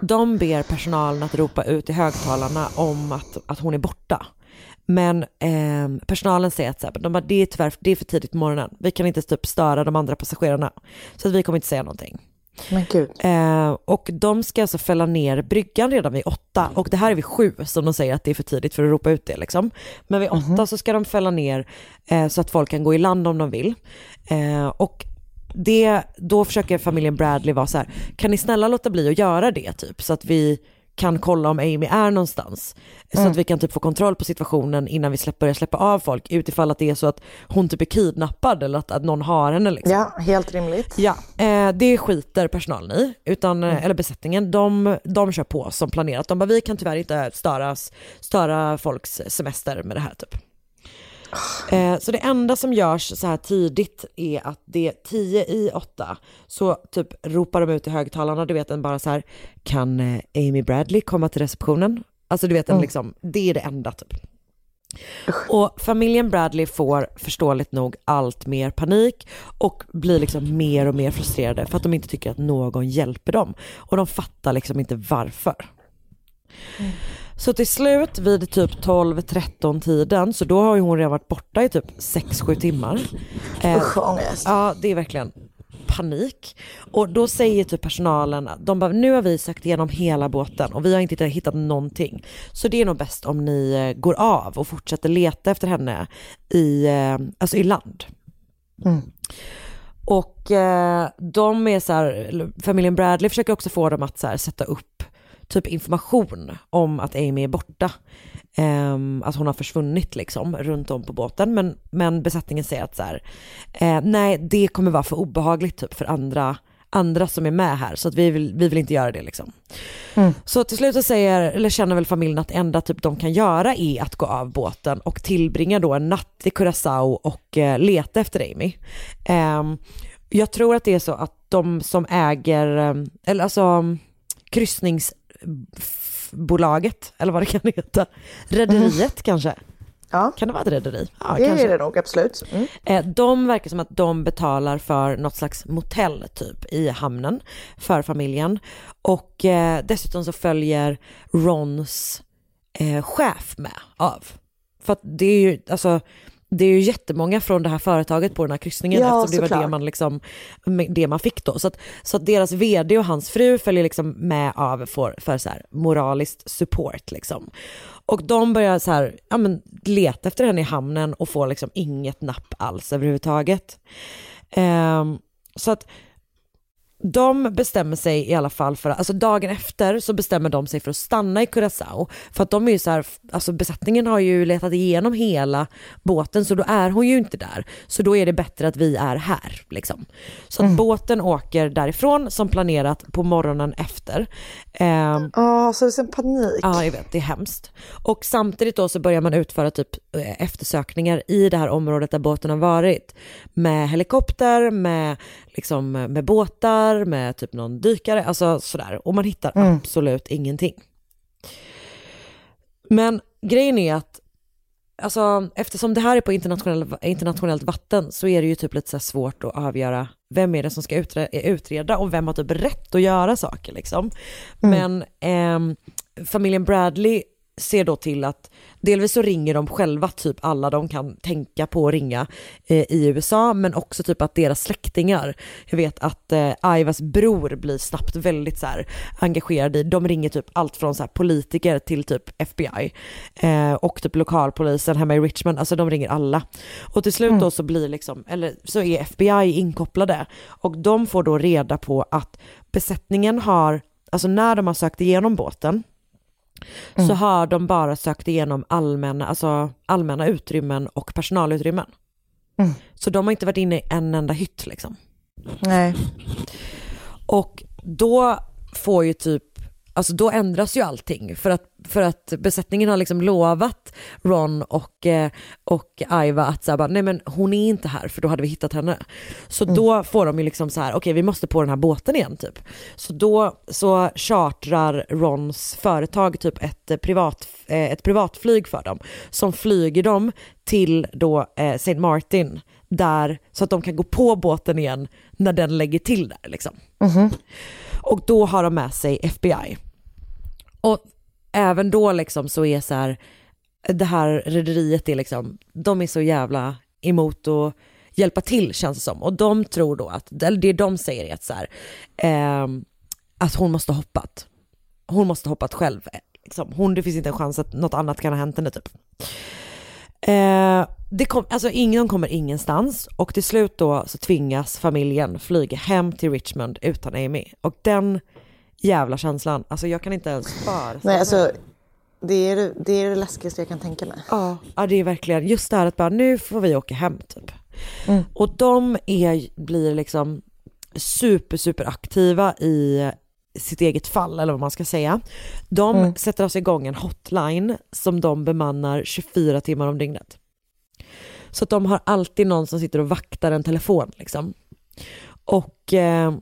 De ber personalen att ropa ut i högtalarna om att, att hon är borta. Men ehm, personalen säger att så här, de bara, det är tyvärr det är för tidigt på morgonen. Vi kan inte typ störa de andra passagerarna. Så att vi kommer inte säga någonting. Men gud. Eh, och de ska alltså fälla ner bryggan redan vid åtta och det här är vid sju som de säger att det är för tidigt för att ropa ut det liksom. Men vid åtta så ska de fälla ner eh, så att folk kan gå i land om de vill. Eh, och det, då försöker familjen Bradley vara så här, kan ni snälla låta bli att göra det typ så att vi kan kolla om Amy är någonstans. Så Mm. att vi kan typ få kontroll på situationen innan vi släpper, börjar släppa av folk utifall att det är så att hon typ är kidnappad eller att, att någon har henne liksom. Ja, helt rimligt. Ja, eh, det skiter personalen i, utan, eh, eller besättningen, de, de kör på som planerat. De bara, vi kan tyvärr inte störa, störa folks semester med det här typ. Eh, så det enda som görs så här tidigt är att det är 10 i 8 så typ ropar de ut i högtalarna, du vet en bara så här kan eh, Amy Bradley komma till receptionen? Alltså du vet en Mm. liksom, det är det enda typ. Och familjen Bradley får förståeligt nog allt mer panik och blir liksom mer och mer frustrerade för att de inte tycker att någon hjälper dem. Och de fattar liksom inte varför. Så till slut vid typ 12-13 tiden, så då har ju hon redan varit borta i typ 6-7 timmar. Eh, Usch, vad ångest. Ja, det är verkligen panik. Och då säger typ personalen, de bara nu har vi sökt igenom hela båten och vi har inte hittat någonting. Så det är nog bäst om ni eh, går av och fortsätter leta efter henne i, eh, alltså i land. Mm. Och eh, de är så här, familjen Bradley försöker också få dem att här, sätta upp typ information om att Amy är borta. Ehm, att hon har försvunnit liksom runt om på båten. Men, men besättningen säger att så här, eh, nej det kommer vara för obehagligt typ för andra, andra som är med här. Så att vi vill, vi vill inte göra det liksom. Mm. Så till slut så säger, eller känner väl familjen att enda typ de kan göra är att gå av båten och tillbringa då en natt i Curaçao och eh, leta efter Amy. Ehm, jag tror att det är så att de som äger, eh, eller alltså kryssningsbolaget, eller vad det kan heta, rederiet kanske. Ja. Kan det vara ett rederi? Ja, det kanske. är det nog, absolut. Mm. Eh, De verkar som att de betalar för något slags motell typ i hamnen för familjen. Och eh, dessutom så följer Rons eh, chef med av. För att det är ju, alltså, det är ju jättemånga från det här företaget på den här kryssningen Ja, eftersom det var det man, liksom, det man fick då. Så att, så att deras vd och hans fru följer liksom med av för, för så här moraliskt support liksom. Och de börjar så här, ja, men, leta efter henne i hamnen och får liksom inget napp alls överhuvudtaget. Ehm, så att de bestämmer sig i alla fall för, alltså dagen efter så bestämmer de sig för att stanna i Curaçao. För att de är ju så här, alltså besättningen har ju letat igenom hela båten så då är hon ju inte där. Så då är det bättre att vi är här liksom. Så att båten åker därifrån som planerat på morgonen efter. Ehm, Ja, så det är en panik. Ja, jag vet, det är hemskt. Och samtidigt då så börjar man utföra typ eh, eftersökningar i det här området där båten har varit. Med helikopter, med, liksom, med båtar, med typ någon dykare, alltså sådär. Och man hittar Mm. absolut ingenting. Men grejen är att Alltså, eftersom det här är på internationell, internationellt vatten så är det ju typ lite så svårt att avgöra vem är det som ska utreda, och vem har typ rätt att göra saker liksom. Men ehm, familjen Bradley ser då till att delvis så ringer de själva typ alla de kan tänka på att ringa eh, i USA men också typ att deras släktingar, jag vet att eh, Aivas bror blir snabbt väldigt så här engagerad i, de ringer typ allt från så här politiker till typ FBI eh, och typ lokalpolisen hemma i Richmond, alltså de ringer alla. Och till slut då så blir liksom, eller så är FBI inkopplade och de får då reda på att besättningen har, alltså när de har sökt igenom båten så har de bara sökt igenom allmänna, alltså allmänna utrymmen och personalutrymmen. Mm. Så de har inte varit inne i en enda hytt liksom. Nej. Och då får ju typ, alltså då ändras ju allting för att, för att besättningen har liksom lovat Ron och, eh, och Iva att så bara, nej men hon är inte här för då hade vi hittat henne. Så då får de ju liksom så här, okej vi måste på den här båten igen typ. Så då så chartrar Rons företag typ ett, eh, privat, eh, ett privatflyg för dem som flyger dem till då eh, St. Martin där så att de kan gå på båten igen när den lägger till där liksom. Och då har de med sig FBI. Och även då liksom så är så här, det här rederiet är liksom, de är så jävla emot att hjälpa till känns det som. Och de tror då att, eller det de säger är att så här, eh, att hon måste ha hoppat. Hon måste ha hoppat själv. Liksom. Hon, det finns inte en chans att något annat kan ha hänt henne typ. Eh, det kom, alltså ingen kommer ingenstans och till slut då så tvingas familjen flyga hem till Richmond utan Amy. Och den jävla känslan, alltså jag kan inte ens föreställa Nej, alltså det är det, det är det läskigaste jag kan tänka mig. Ja, ja, det är verkligen just det här att bara nu får vi åka hem typ. Mm. Och de är, blir liksom super, super aktiva i sitt eget fall eller vad man ska säga. De Mm. sätter alltså igång en hotline som de bemannar 24 timmar om dygnet. Så att de har alltid någon som sitter och vaktar en telefon liksom. Och eh,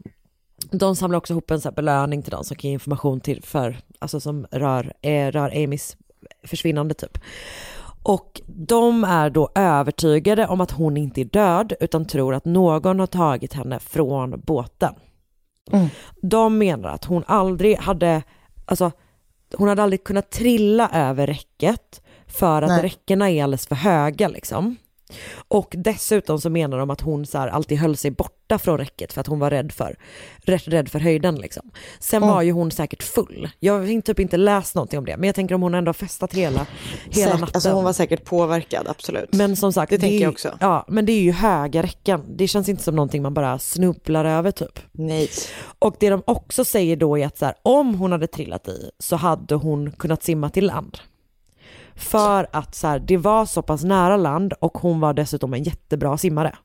de samlar också ihop en så belöning till de som kan ge information till för, alltså som rör, eh, rör Amys försvinnande typ. Och de är då övertygade om att hon inte är död utan tror att någon har tagit henne från båten. De menar att hon aldrig hade, alltså hon hade aldrig kunnat trilla över räcket för att Nej. räckena är alldeles för höga liksom. Och dessutom så menar de att hon så alltid höll sig borta från räcket för att hon var rädd för, rätt rädd för höjden liksom. Sen Mm. var ju hon säkert full. Jag har typ inte läst någonting om det, men jag tänker om hon ändå har festat hela, hela Säk- natten. Alltså hon var säkert påverkad, absolut. Men som sagt, Det tänker är, jag också. Ja, men det är ju höga räcken. Det känns inte som någonting man bara snubblar över typ. Nej. Och det de också säger då är att så här, om hon hade trillat i så hade hon kunnat simma till land. För att så här, det var så pass nära land och hon var dessutom en jättebra simmare.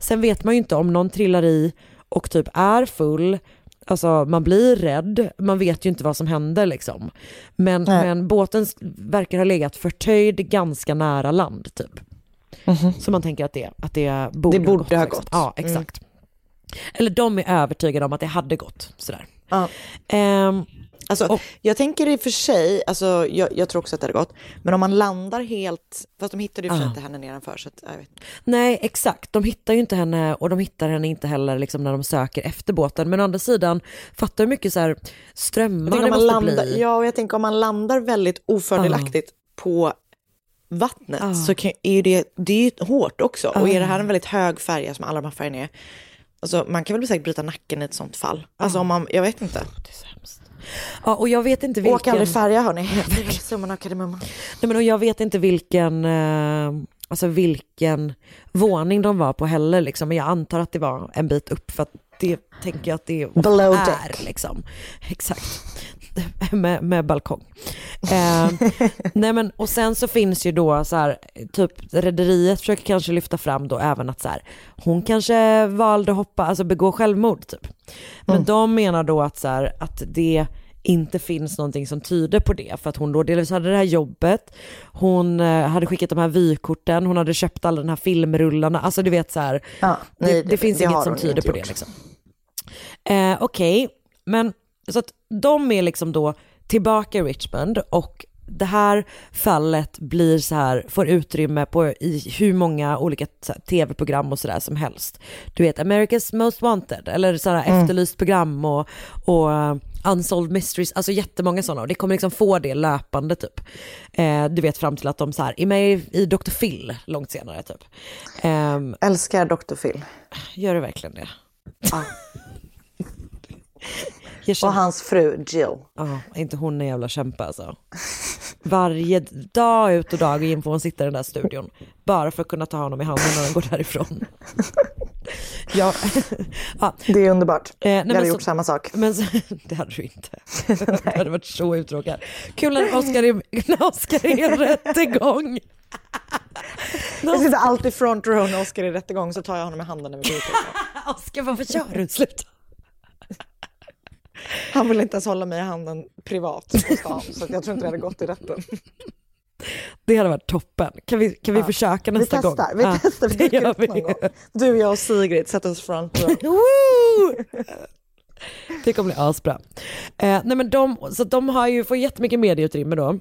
Sen vet man ju inte om någon trillar i och typ är full, alltså man blir rädd, man vet ju inte vad som händer liksom. Men, men båten verkar ha legat förtöjd ganska nära land typ. Så man tänker att det, att det borde, Det borde ha liksom. gått. Ja, Mm. exakt. Eller de är övertygade om att det hade gått sådär. Ja. Ehm, Alltså, jag tänker i och för sig, alltså, jag, jag tror också att det hade gått, men om man landar helt, fast de hittade ju för Ja. inte henne nedanför så att, jag vet. Nej, exakt. De hittar ju inte henne och de hittar henne inte heller liksom när de söker efter båten. Men å andra sidan, fattar hur mycket så här strömmar det om man måste landar, bli. ja, och jag tänker om man landar väldigt ofördelaktigt på vattnet Ja. så kan, är det, det är ju hårt också. Och Ja. är det här en väldigt hög färja som alla de här färgerna är, alltså man kan väl säkert bryta nacken i ett sånt fall. Alltså om man, jag vet inte. Ja, och jag vet inte vilken... Åk aldrig färja hörni, det är väl summan av kardemumman. Nej, men och jag vet inte vilken, eh, alltså vilken våning de var på heller liksom. Men jag antar att det var en bit upp för att det tänker jag att det Below är deck. liksom. Exakt. med, med balkong. Eh, nej men och sen så finns ju då så här, typ rederiet försöker kanske lyfta fram då även att så här, hon kanske valde att hoppa, alltså begå självmord typ. Men de menar då att så här, att det inte finns någonting som tyder på det för att hon då delvis hade det här jobbet, hon eh, hade skickat de här vykorten, hon hade köpt alla de här filmrullarna, alltså du vet så här, Ja, det, nej, det, finns det inget som tyder på det gjort. liksom. Eh, Okej, men så att de är liksom då tillbaka i Richmond och det här fallet blir så här, får utrymme på i hur många olika tv-program och sådär som helst. Du vet America's Most Wanted eller sådana Mm. efterlyst program och, och uh, Unsolved Mysteries, alltså jättemånga sådana och det kommer liksom få det löpande typ. Eh, du vet fram till att de så här, är med i, i Dr. Phil långt senare typ. Ehm, Älskar Dr. Phil. gör du verkligen det? Ja. Jag Och känner- hans fru Jill. Ja, inte hon en jävla kämpe alltså. Varje dag ut och dag in får hon sitta i den där studion. Bara för att kunna ta honom i handen när han går därifrån. ja, ja. Det är underbart. Eh, nej, jag hade men gjort så- samma sak. Men så, det hade du inte. det hade varit så uttråkad. Kul när Oscar är, när Oscar är i en rättegång. Jag sitter alltid front row när Oscar är i rättegång så tar jag honom i handen när vi går ut. Oscar, varför gör du? Sluta. Han vill inte ens hålla mig i handen privat på stan, så jag tror inte det hade gått i rätten. Det hade varit toppen. Kan vi, kan vi Ja. försöka Vi nästa gång? testar, vi Ja, testar, vi dyker upp någon vi. gång. Du, jag och Sigrid sätter oss front row. Det kommer bli asbra. Eh, nej men de, så de har ju, får jättemycket medieutrymme då.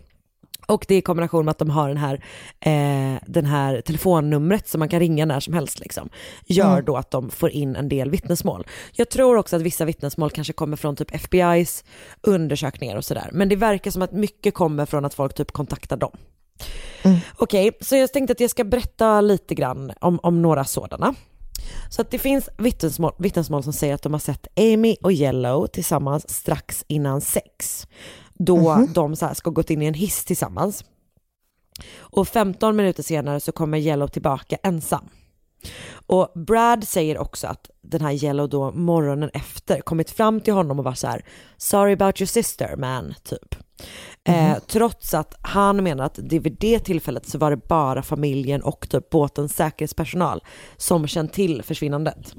Och det är i kombination med att de har den här, eh, den här telefonnumret som man kan ringa när som helst liksom, gör Mm. då att de får in en del vittnesmål. Jag tror också att vissa vittnesmål kanske kommer från typ FBI's undersökningar och sådär. Men det verkar som att mycket kommer från att folk typ kontaktar dem. Okej, så jag tänkte att jag ska berätta lite grann om, om några sådana. Så att det finns vittnesmål, vittnesmål som säger att de har sett Amy och Yellow tillsammans strax innan sex. Då de så här ska gått in i en hiss tillsammans. Och 15 minuter senare så kommer Yellow tillbaka ensam. Och Brad säger också att den här Yellow då morgonen efter kommit fram till honom och var så här sorry about your sister man typ. Eh, trots att han menar att det vid det tillfället så var det bara familjen och typ båtens säkerhetspersonal som känt till försvinnandet.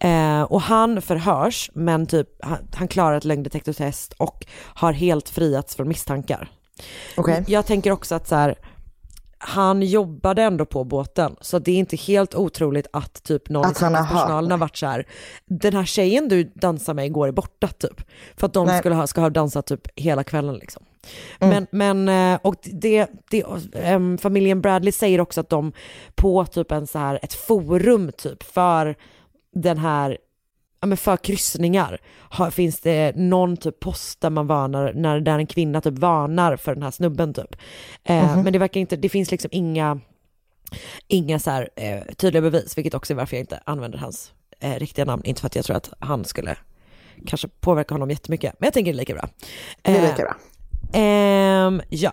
Eh, och han förhörs men typ han, han klarar ett lögndetektortest och har helt friats från misstankar. Okej. Jag tänker också att så här, han jobbade ändå på båten, så det är inte helt otroligt att typ någon Att i personalen har varit så här, den här tjejen du dansar med igår är borta typ. För att de Nej. skulle ha, ska ha dansat typ hela kvällen liksom. Mm. Men, men, eh, och det, det, em, familjen Bradley säger också att de på typ en så här, ett forum typ för den här ja, men för kryssningar har, finns det någon typ post där man varnar, när där en kvinna typ varnar för den här snubben typ. Eh, Mhm. Men det verkar inte, det finns liksom inga, inga så här eh, tydliga bevis, vilket också är varför jag inte använder hans eh, riktiga namn, inte för att jag tror att han skulle kanske påverka honom jättemycket, men jag tänker det är lika bra. Det är lika bra. Ehm, ja.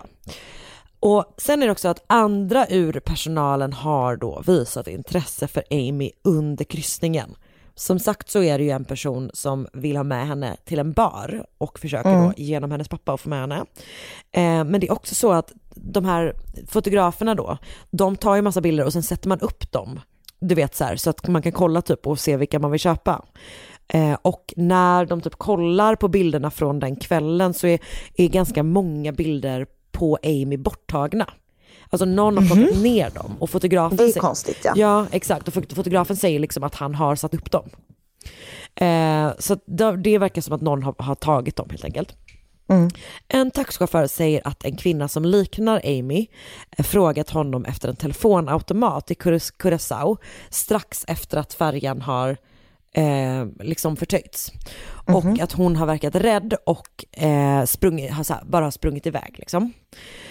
Och sen är det också att andra ur personalen har då visat intresse för Amy under kryssningen. Som sagt så är det ju en person som vill ha med henne till en bar och försöker Mm. då genom hennes pappa att få med henne. Eh, men det är också så att de här fotograferna då, de tar ju massa bilder och sen sätter man upp dem. Du vet så här, så att man kan kolla typ och se vilka man vill köpa. Eh, och när de typ kollar på bilderna från den kvällen så är, är ganska många bilder på Amy borttagna. Alltså någon har plockat ner dem och fotografen. Det är säger- konstigt, ja. Ja, exakt. Och fot- fotografen säger liksom att han har satt upp dem. Eh, så det, det verkar som att någon har, har tagit dem helt enkelt. Mm. En taxichaufför säger att en kvinna som liknar Amy eh, frågat honom efter en telefonautomat i Curaçao strax efter att färjan har eh, liksom förtöjts. Och att hon har verkat rädd och eh, sprungit, har här, bara sprungit iväg liksom.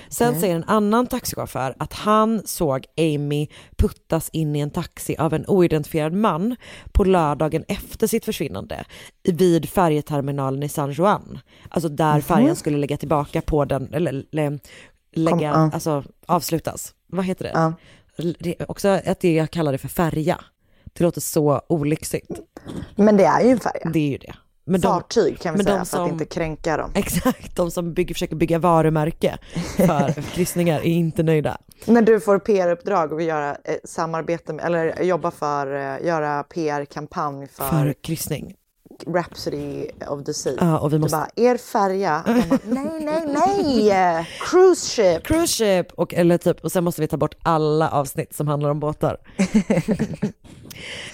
Sen Okej. säger en annan taxichaufför att han såg Amy puttas in i en taxi av en oidentifierad man på lördagen efter sitt försvinnande vid färjeterminalen i San Juan. Alltså där Mhm. färjan skulle lägga tillbaka på den, eller lä, lägga, Kom, ja. alltså avslutas. Vad heter det? Ja. det är också att det jag kallar det för färja. Det låter så olyxigt. Men det är ju en färja. Det är ju det. Men de- Fartyg kan vi säga de för att som- inte kränka dem. Exakt, de som bygger, försöker bygga varumärke för kryssningar är inte nöjda. När du får PR-uppdrag och vill göra eh, samarbete med, eller jobba för, eh, göra PR-kampanj för, För kryssning. Rhapsody of the Sea. Ja, och vi Du måste- bara, er färja. Bara, nej, nej, nej! Cruise ship! Cruise ship och, eller typ, och sen måste vi ta bort alla avsnitt som handlar om båtar.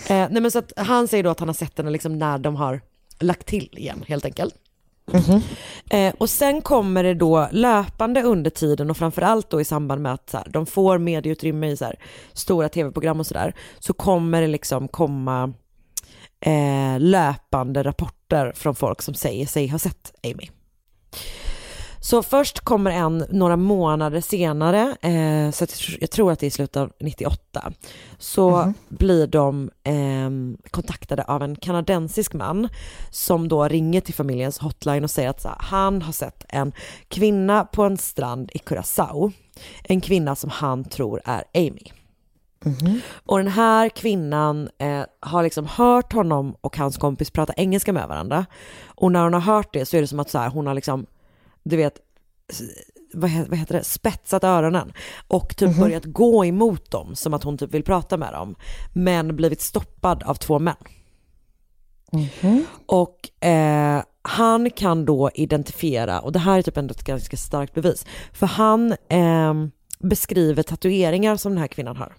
eh, nej men så att han säger då att han har sett henne liksom när de har lagt till igen helt enkelt. Eh, och sen kommer det då löpande under tiden och framförallt då i samband med att så här, de får medieutrymme i så här, stora tv-program och sådär, så kommer det liksom komma eh, löpande rapporter från folk som säger sig ha sett Amy. Så först kommer en några månader senare, eh, så jag tr- jag tror att det är i slutet av 98, så blir de eh, kontaktade av en kanadensisk man som då ringer till familjens hotline och säger att här, han har sett en kvinna på en strand i Curaçao. En kvinna som han tror är Amy. Och den här kvinnan eh, har liksom hört honom och hans kompis prata engelska med varandra. Och när hon har hört det så är det som att så här, hon har liksom, du vet, vad, he- vad heter det, spetsat öronen och typ börjat gå emot dem som att hon typ vill prata med dem. Men blivit stoppad av två män. Och eh, han kan då identifiera, och det här är typ ändå ett ganska starkt bevis, för han eh, beskriver tatueringar som den här kvinnan har.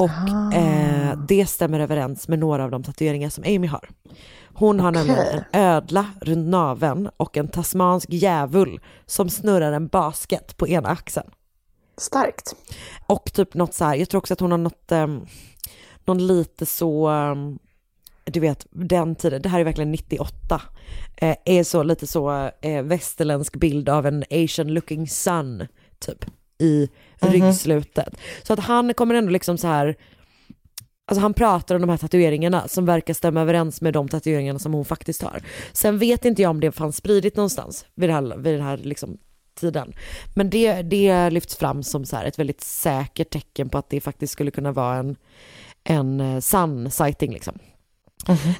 Och eh, det stämmer överens med några av de tatueringar som Amy har. Hon har Okej. nämligen en ödla runt naveln och en tasmansk djävul som snurrar en basket på ena axeln. Starkt. Och typ något så här, jag tror också att hon har något, um, någon lite så, ehm, du vet, den tiden, det här är verkligen 98, eh, är så lite så eh, västerländsk bild av en asian looking sun, typ, i Mhm. ryggslutet. Så att han kommer ändå liksom så här, Alltså han pratar om de här tatueringarna som verkar stämma överens med de tatueringarna som hon faktiskt har. Sen vet inte jag om det fanns spridit någonstans vid, det här, vid den här liksom tiden. Men det, det lyfts fram som så här ett väldigt säkert tecken på att det faktiskt skulle kunna vara en, en eh, sann sighting liksom.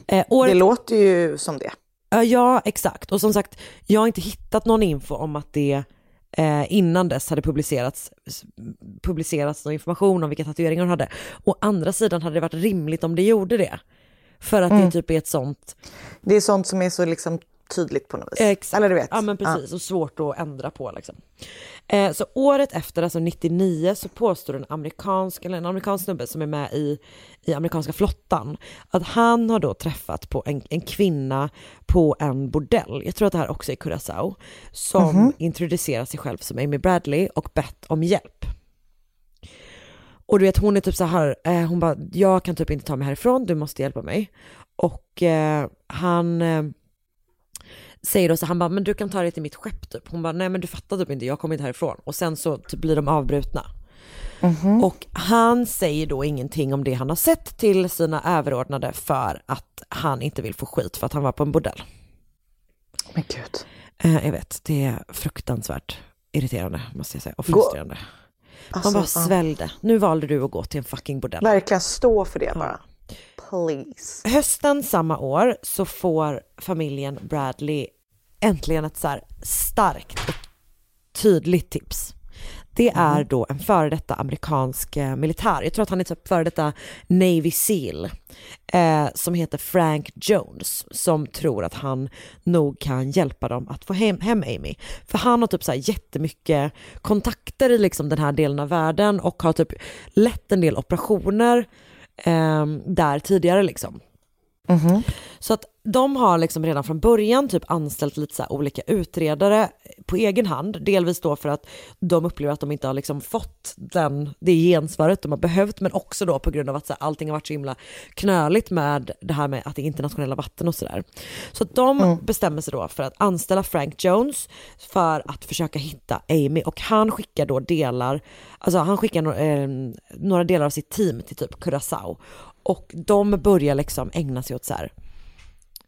Eh, året- Det låter ju som det. Ja, Ja, exakt. Och som sagt, jag har inte hittat någon info om att det eh, innan dess hade publicerats, publicerats någon information om vilka tatueringar hon hade. Å andra sidan hade det varit rimligt om det gjorde det. För att det Mm. typ är ett sånt... Det är sånt som är så liksom tydligt på något vis. Exakt. Eller du vet. Ja men precis, och svårt att ändra på liksom. Eh, så året efter, alltså 99, så påstår en amerikansk, eller en amerikansk snubbe som är med i, i amerikanska flottan, att han har då träffat på en, en kvinna på en bordell, jag tror att det här också är Curaçao, som Mhm. introducerar sig själv som Amy Bradley och bett om hjälp. Och du vet hon är typ så här, eh, hon bara, jag kan typ inte ta mig härifrån, du måste hjälpa mig. Och eh, han eh, säger då så han bara, men du kan ta dig till mitt skepp typ. Hon bara, nej men du fattar typ inte, jag kommer inte härifrån. Och sen så typ blir de avbrutna. Och han säger då ingenting om det han har sett till sina överordnade för att han inte vill få skit för att han var på en bordell. Men gud. Eh, jag vet, det är fruktansvärt irriterande måste jag säga och Gå- frustrerande. Alltså, Man bara ja. sväljde. Nu valde du att gå till en fucking bordell. Verkligen stå för det bara. Please. Hösten samma år så får familjen Bradley äntligen ett så starkt och tydligt tips. Det är då en före detta amerikansk eh, militär, jag tror att han är typ före detta Navy Seal, eh, som heter Frank Jones, som tror att han nog kan hjälpa dem att få hem, hem Amy. För han har typ så här jättemycket kontakter i liksom den här delen av världen och har typ lett en del operationer eh, där tidigare liksom. Så att de har liksom redan från början typ anställt lite så olika utredare på egen hand. Delvis då för att de upplever att de inte har liksom fått den, det gensvaret de har behövt, men också då på grund av att så här, allting har varit så himla knöligt med det här med att det är internationella vatten och sådär. Så de bestämmer sig då för att anställa Frank Jones för att försöka hitta Amy och han skickar då delar, alltså han skickar no- eh, några delar av sitt team till typ Curaçao och de börjar liksom ägna sig åt så här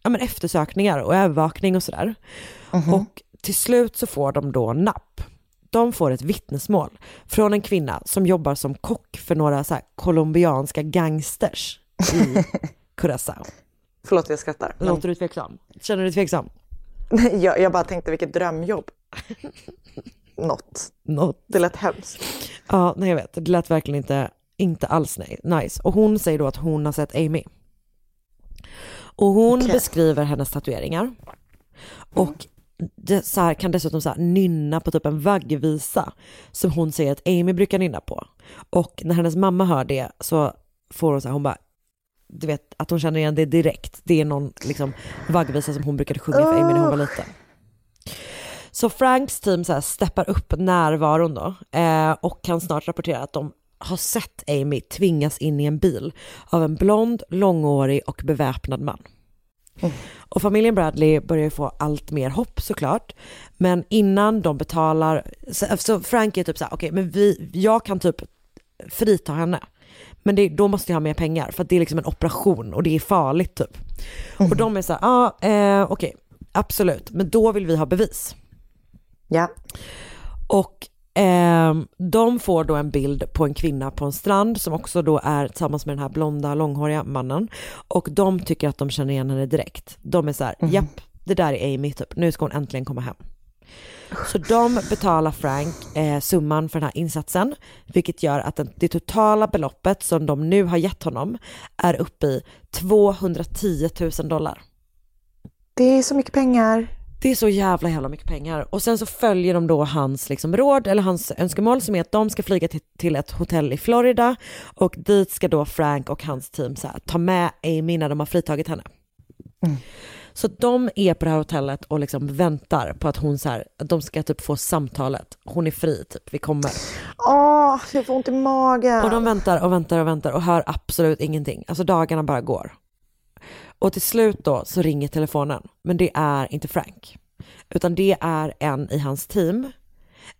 ja, men eftersökningar och övervakning och sådär. Och till slut så får de då napp. De får ett vittnesmål från en kvinna som jobbar som kock för några så här colombianska gangsters i Curaçao. Förlåt jag skrattar. men- Låter du tveksam? Känner du dig tveksam? jag, jag bara tänkte vilket drömjobb. Något. Något. Det lät hemskt. Ja, nej jag vet. Det lät verkligen inte, inte alls nej, nice. Och hon säger då att hon har sett Amy. Och hon Okej. beskriver hennes tatueringar. Och det, så här, kan dessutom så här, nynna på typ en vaggvisa som hon säger att Amy brukar nynna på. Och när hennes mamma hör det så får hon så här, hon bara, du vet att hon känner igen det direkt. Det är någon liksom vaggvisa som hon brukade sjunga för Amy när hon var liten. Så Franks team så här steppar upp närvaron då eh, och kan snart rapportera att de har sett Amy tvingas in i en bil av en blond, långårig och beväpnad man. Och familjen Bradley börjar få allt mer hopp såklart. Men innan de betalar, så, så Frank är typ så här, okej men vi, jag kan typ frita henne. Men det, då måste jag ha mer pengar för att det är liksom en operation och det är farligt typ. Och de är så här, ja ah, eh, okej, absolut, men då vill vi ha bevis. Ja. Och ehm, de får då en bild på en kvinna på en strand som också då är tillsammans med den här blonda långhåriga mannen. Och de tycker att de känner igen henne direkt. De är så här, japp, det där är Amy typ, nu ska hon äntligen komma hem. Så de betalar Frank eh, summan för den här insatsen, vilket gör att den, det totala beloppet som de nu har gett honom är uppe i 210 000 dollar. Det är så mycket pengar. Det är så jävla jävla mycket pengar. Och sen så följer de då hans liksom råd eller hans önskemål som är att de ska flyga till, till ett hotell i Florida och dit ska då Frank och hans team så här, ta med Amy när de har fritagit henne. Så de är på det här hotellet och liksom väntar på att hon så här, att de ska typ få samtalet. Hon är fri typ, vi kommer. Åh, jag får ont i magen. Och de väntar och väntar och väntar och hör absolut ingenting. Alltså dagarna bara går. Och till slut då så ringer telefonen, men det är inte Frank. Utan det är en i hans team,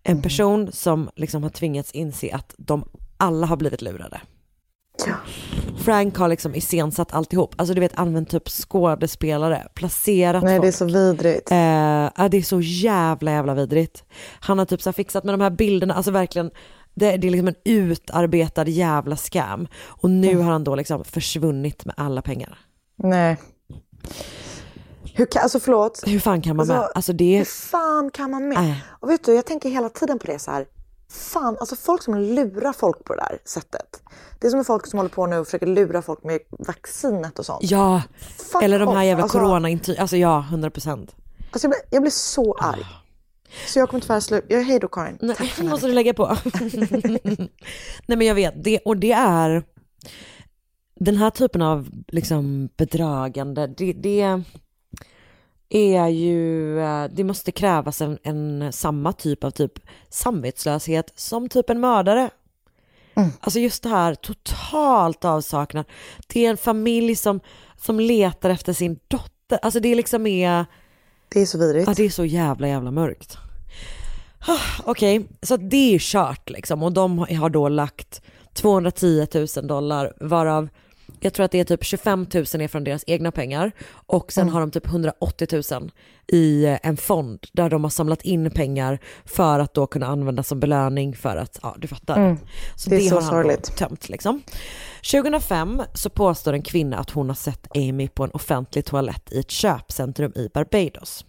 en person som liksom har tvingats inse att de alla har blivit lurade. Frank har liksom iscensatt alltihop, alltså du vet använt typ skådespelare, placerat Nej, folk. det är så vidrigt. Eh, ja, det är så jävla jävla vidrigt. Han har typ så fixat med de här bilderna, alltså verkligen, det, det är liksom en utarbetad jävla scam. Och nu har han då liksom försvunnit med alla pengar. Nej. Hur kan, alltså förlåt. Hur fan kan man med? Alltså det Hur fan kan man med? Nej. Och vet du, jag tänker hela tiden på det så här. Fan, alltså folk som lurar folk på det där sättet. Det är som folk som håller på nu och försöker lura folk med vaccinet och sånt. Ja, Fuck eller de här off. jävla Alltså- coronaintyg, alltså ja, 100 procent. Alltså jag blir, jag blir så arg. Så jag kommer tyvärr sluta. Hej då Karin. Nej, Tack för måste du lägga på. Nej men jag vet, det, och det är den här typen av liksom bedragande, det, det är ju, eh, det måste krävas en, en samma typ av typ samvetslöshet som typ en mördare. Alltså just det här totalt avsaknad. Det är en familj som, som letar efter sin dotter. Alltså det liksom är... Det är så vidrigt. Ja, det är så jävla jävla mörkt. Ah, Okej, så det är kört liksom och de har då lagt 210 000 dollar varav jag tror att det är typ 25 000 är från deras egna pengar och sen Mm. har de typ 180 000 i eh, en fond där de har samlat in pengar för att då kunna använda som belöning för att, ja du fattar. Mm. Så Det är så har han sorgligt. tömt liksom. 2005 så påstår en kvinna att hon har sett Amy på en offentlig toalett i ett köpcentrum i Barbados.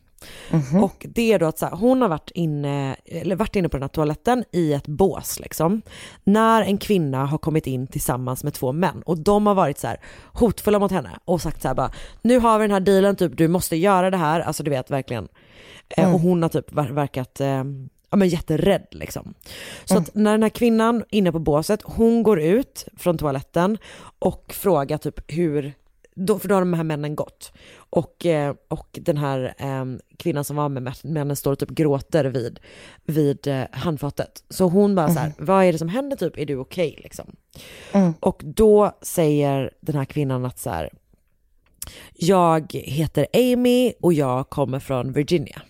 Mhm. Och det är då att så här, hon har varit inne, eller varit inne på den här toaletten i ett bås liksom. När en kvinna har kommit in tillsammans med två män och de har varit så här hotfulla mot henne och sagt så här bara nu har vi den här dealen typ du måste göra det här, alltså du vet verkligen. Eh, Mm. Och hon har typ ver- verkat eh, ja, men jätterädd liksom. Så Mm. att när den här kvinnan inne på båset, hon går ut från toaletten och frågar typ hur, då, för då har de här männen gått. Och, eh, och den här eh, kvinnan som var med mä- männen står och typ gråter vid, vid eh, handfatet. Så hon bara så här, vad är det som händer typ, är du okej liksom? Mm. Och då säger den här kvinnan att så här, jag heter Amy och jag kommer från Virginia.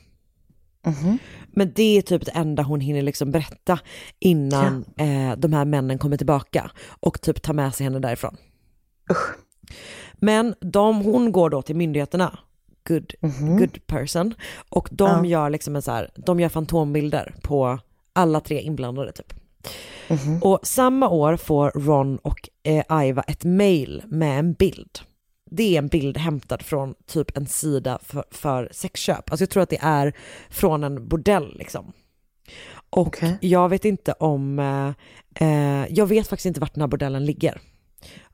Mhm. Men det är typ det enda hon hinner liksom berätta innan eh, de här männen kommer tillbaka och typ tar med sig henne därifrån. Men de, hon går då till myndigheterna, good, good person, och de Ja. gör liksom en så här, de gör fantombilder på alla tre inblandade typ. Och samma år får Ron och eh, Iva ett mail med en bild. Det är en bild hämtad från typ en sida för, för sexköp. Alltså jag tror att det är från en bordell liksom. Och jag vet inte om, eh, eh, jag vet faktiskt inte vart den här bordellen ligger.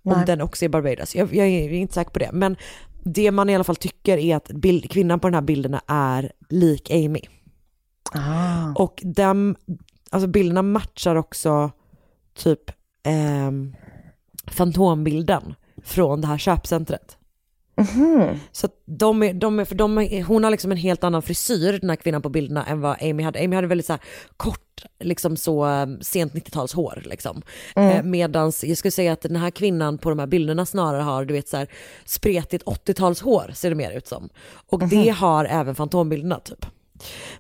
Om Nej. den också är Barbados. Jag, jag är inte säker på det. Men det man i alla fall tycker är att bild, kvinnan på den här bilderna är lik Amy. Ah. Och dem, alltså bilderna matchar också typ ehm, fantombilden från det här köpcentret. Mhm. Så de är, de är, för de är, hon har liksom en helt annan frisyr den här kvinnan på bilderna än vad Amy hade. Amy hade väldigt så kort, liksom så um, sent 90-talshår liksom. Mm. Eh, medans jag skulle säga att den här kvinnan på de här bilderna snarare har, du vet så här spretigt 80-talshår ser det mer ut som. Och Mhm. det har även fantombilderna typ.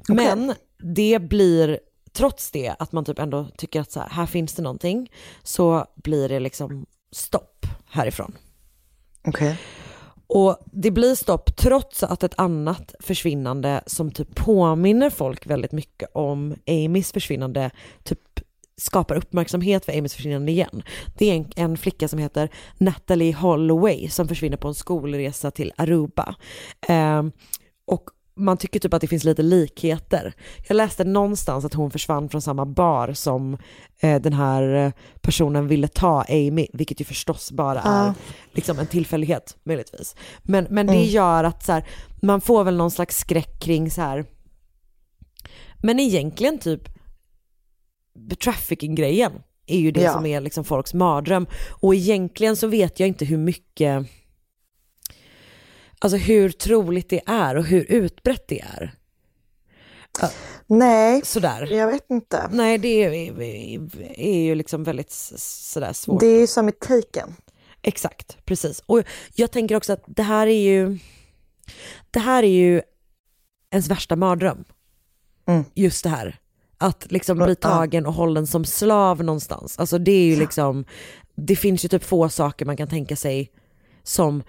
Men det blir, trots det att man typ ändå tycker att så här, här finns det någonting, så blir det liksom stopp härifrån. Okej. Och det blir stopp trots att ett annat försvinnande som typ påminner folk väldigt mycket om Amys försvinnande typ skapar uppmärksamhet för Amys försvinnande igen. Det är en, en flicka som heter Natalie Holloway som försvinner på en skolresa till Aruba. Eh, och man tycker typ att det finns lite likheter. Jag läste någonstans att hon försvann från samma bar som eh, den här personen ville ta Amy, vilket ju förstås bara är liksom en tillfällighet möjligtvis. Men, men det Mm. gör att så här, man får väl någon slags skräck kring så här. men egentligen typ trafficking-grejen är ju det Ja. som är liksom folks mardröm. Och egentligen så vet jag inte hur mycket, alltså hur troligt det är och hur utbrett det är. Nej, Sådär. jag vet inte. Nej, det är, är, är ju liksom väldigt sådär svårt. Det är ju som i Taken. Exakt, precis. Och jag tänker också att det här är ju, det här är ju ens värsta mardröm. Mm. Just det här. Att liksom bli tagen och hållen som slav någonstans. Alltså det är ju liksom, det finns ju typ få saker man kan tänka sig som,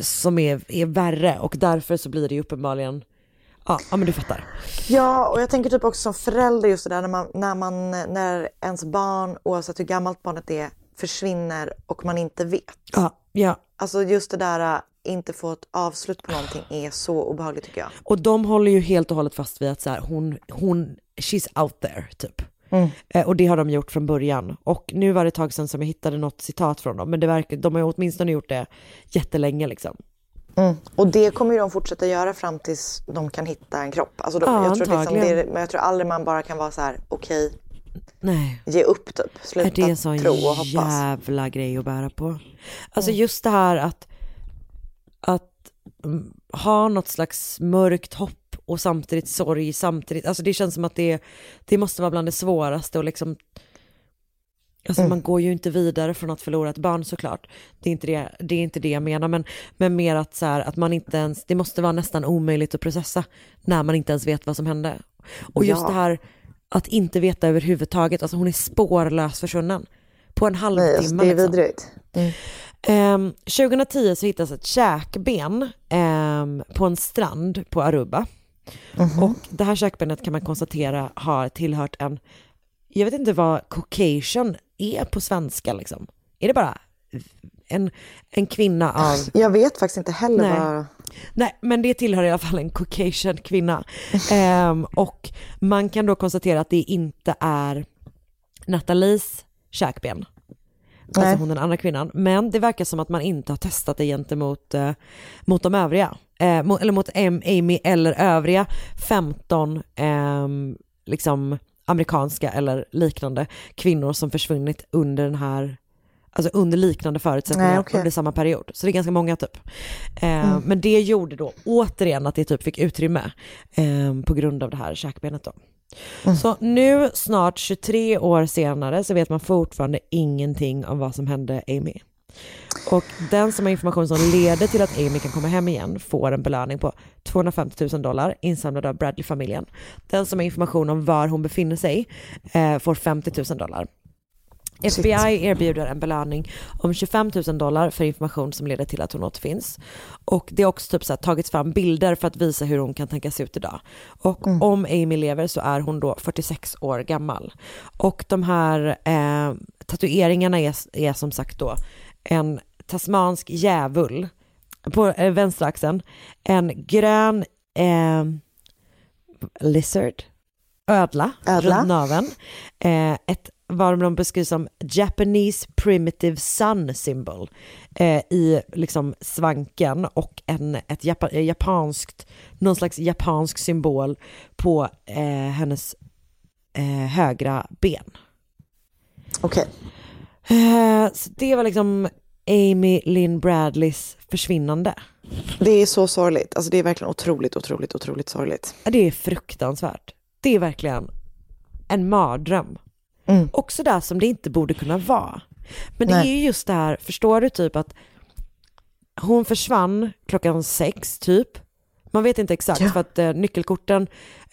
som är, är värre och därför så blir det ju uppenbarligen, ja, ja men du fattar. Ja, och jag tänker typ också som förälder just det där när man, när man, när ens barn, oavsett hur gammalt barnet är, försvinner och man inte vet. Ja, ja. Alltså just det där äh, inte få ett avslut på någonting är så obehagligt tycker jag. Och de håller ju helt och hållet fast vid att så här, hon, hon, she's out there typ. Mm. Eh, och det har de gjort från början. Och nu var det ett tag sedan som jag hittade något citat från dem, men det verkar, de har åtminstone gjort det jättelänge liksom. Mm. Och det kommer ju de fortsätta göra fram tills de kan hitta en kropp. Alltså de, Ja, jag, tror liksom det, är- men jag tror aldrig man bara kan vara så här, okej, Nej. ge upp typ. Är Sluta det en sån tro och hoppas. jävla grej att bära på? Alltså Mm. just det här att, att ha något slags mörkt hopp och samtidigt sorg samtidigt. Alltså det känns som att det, det måste vara bland det svåraste och liksom Alltså Mm. man går ju inte vidare från att förlora ett barn såklart. Det är inte det, det, är inte det jag menar, men, men mer att, så här, att man inte ens, det måste vara nästan omöjligt att processa när man inte ens vet vad som hände. Och just Ja. det här att inte veta överhuvudtaget, alltså hon är spårlöst försvunnen. På en halvtimme. Nej, alltså, det är liksom. vidrigt. Mm. Ehm, 2010 så hittas ett käkben ehm, på en strand på Aruba. Mhm. Och det här käkbenet kan man konstatera har tillhört en, jag vet inte vad Caucasian är på svenska liksom. Är det bara en, en kvinna av... Jag vet faktiskt inte heller Nej. vad... Nej, men det tillhör i alla fall en Caucasian kvinna. Ehm, och man kan då konstatera att det inte är Nathalies käkben. Alltså Nej. hon den andra kvinnan. Men det verkar som att man inte har testat det gentemot eh, mot de övriga. Eh, mot, eller mot Am- Amy eller övriga 15 ehm, liksom amerikanska eller liknande kvinnor som försvunnit under den här Alltså under liknande förutsättningar Nej, okej. under samma period. Så det är ganska många typ. Eh, Mm. Men det gjorde då återigen att det typ fick utrymme eh, på grund av det här käkbenet då. Mm. Så nu snart 23 år senare så vet man fortfarande ingenting om vad som hände Amy. Och den som har information som leder till att Amy kan komma hem igen får en belöning på 250 000 dollar insamlad av Bradley-familjen. Den som har information om var hon befinner sig eh, får 50 000 dollar. FBI erbjuder en belöning om 25 000 dollar för information som leder till att hon återfinns. Och det har också typ så här, tagits fram bilder för att visa hur hon kan tänka se ut idag. Och Mm. om Amy lever så är hon då 46 år gammal. Och de här eh, tatueringarna är, är som sagt då en tasmansk djävul på eh, vänstra axeln, en grön eh, lizard, ödla, Ödla. runt naveln, eh, ett vad de beskriver som Japanese primitive sun symbol eh, i liksom svanken och en, ett japa, eh, japanskt, någon slags japansk symbol på eh, hennes eh, högra ben. Okej. Eh, så det var liksom Amy Lynn Bradleys försvinnande. Det är så sorgligt. Alltså det är verkligen otroligt, otroligt, otroligt sorgligt. Ja, Det är fruktansvärt. Det är verkligen en mardröm. Mm. Också där som det inte borde kunna vara. Men det Nej. är ju just det här, förstår du typ att hon försvann klockan sex typ. Man vet inte exakt Ja. för att eh, nyckelkorten,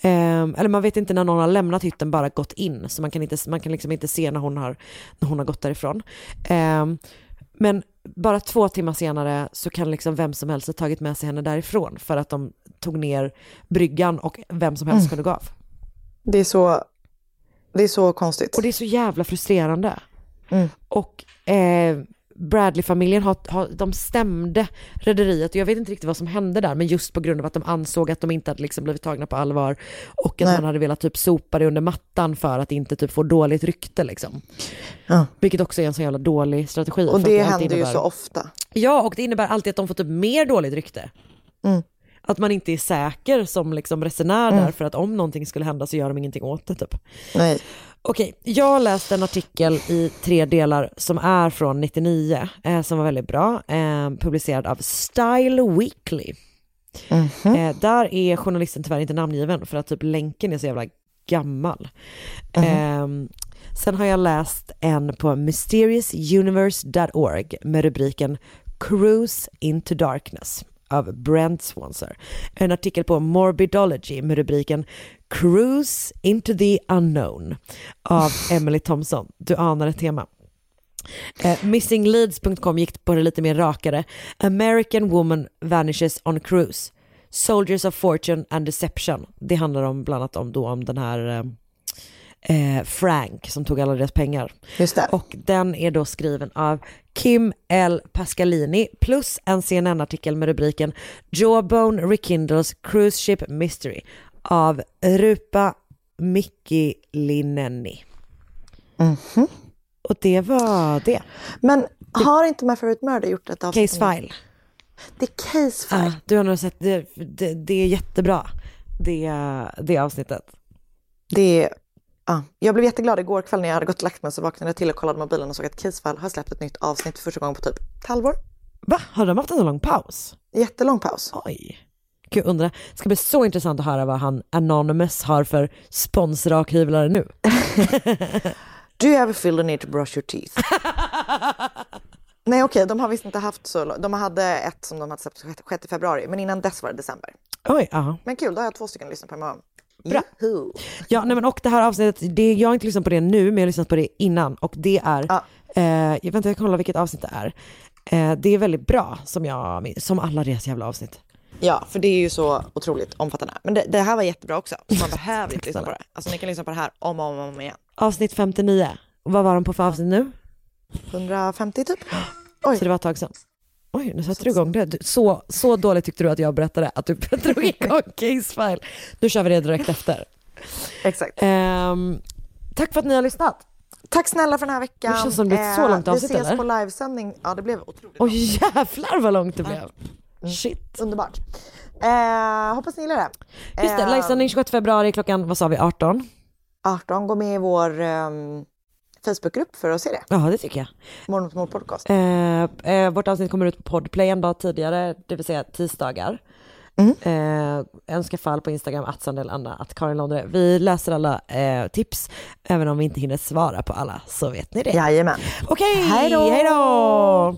eh, eller man vet inte när någon har lämnat hytten bara gått in. Så man kan, inte, man kan liksom inte se när hon har, när hon har gått därifrån. Eh, men bara två timmar senare så kan liksom vem som helst ha tagit med sig henne därifrån för att de tog ner bryggan och vem som helst Mm. kunde gå av. Det är så, det är så konstigt. Och det är så jävla frustrerande. Mm. Och eh, Bradley-familjen har, har, de stämde rederiet och jag vet inte riktigt vad som hände där men just på grund av att de ansåg att de inte hade liksom blivit tagna på allvar och att Nej. man hade velat typ sopa det under mattan för att inte typ få dåligt rykte liksom. Ja. Vilket också är en så jävla dålig strategi. Och det alltid händer ju innebär- så ofta. Ja, och det innebär alltid att de får typ mer dåligt rykte. Mm. Att man inte är säker som liksom resenär Mm. där för att om någonting skulle hända så gör de ingenting åt det typ. Nej. Okej, jag har läst en artikel i tre delar som är från 99, eh, som var väldigt bra, eh, publicerad av Style Weekly. Mhm. Eh, där är journalisten tyvärr inte namngiven för att typ länken är så jävla gammal. Mhm. Eh, sen har jag läst en på mysteriousuniverse.org med rubriken Cruise into Darkness av Brent Swanser. En artikel på Morbidology med rubriken Cruise into the Unknown av Emily Thompson. Du anar ett tema. Eh, missingleads.com gick på det lite mer rakare. American woman vanishes on cruise. Soldiers of fortune and deception. Det handlar om bland annat om, då, om den här eh, eh, Frank som tog alla deras pengar. Just det. Och den är då skriven av Kim L. Pascalini plus en CNN-artikel med rubriken Jawbone rekindles cruise ship mystery av Rupa Mikkilineni. Mhm. Och det var det. Men har inte My Favorite Murder gjort ett avsnitt? Case file. Det är case file. Ja, du har nog sett, det, det, det är jättebra, det, det avsnittet. Det är, ja. Jag blev jätteglad igår kväll när jag hade gått och lagt mig så vaknade jag till och kollade mobilen och såg att Casefile har släppt ett nytt avsnitt för första gången på typ ett halvår. Va? Har de haft en så lång paus? Jättelång paus. Oj. Gud, undrar. Det ska bli så intressant att höra vad han Anonymous har för sponsrakhyvlare nu. Do you ever feel the need to brush your teeth? Nej okej, de har visst inte haft så lång- De hade ett som de hade släppt 6 februari, men innan dess var det december. Oj, ja. Men kul, då har jag två stycken att lyssna på imorgon. Bra. Juhu. Ja, nej men och det här avsnittet, det, jag har inte lyssnat på det nu, men jag har lyssnat på det innan och det är, eh, jag vänta jag kollar vilket avsnitt det är. Eh, det är väldigt bra som jag som alla deras jävla avsnitt. Ja, för det är ju så otroligt omfattande. Men det, det här var jättebra också. Man behöver inte lyssna på det. Alltså ni kan lyssna på det här om och om, om igen. Avsnitt 59, vad var de på för avsnitt nu? 150 typ. Så det var ett tag sedan. Oj, nu satte du igång det. Så, så dåligt tyckte du att jag berättade att du drog igång Casefile. Nu kör vi det direkt efter. Exakt. Ehm, tack för att ni har lyssnat. Tack snälla för den här veckan. Det känns som det ett så långt avsnitt, Vi ses eller? på livesändning. Ja, det blev otroligt Oj jävlar vad långt det blev. Shit. underbart. Eh, hoppas ni gillar det. Just det, Eh, livesändning 26 februari klockan, vad sa vi, 18? 18, gå med i vår um, Facebookgrupp för att se det. Ja, det tycker jag. Morgon mot podcast. Eh, eh, vårt avsnitt kommer ut på Podplay en dag tidigare, det vill säga tisdagar. Eh, önska fall på Instagram, att Sandel Anna, att Karin Londre. Vi läser alla eh, tips, även om vi inte hinner svara på alla, så vet ni det. Jajamän. Okej, Hej då! hej då!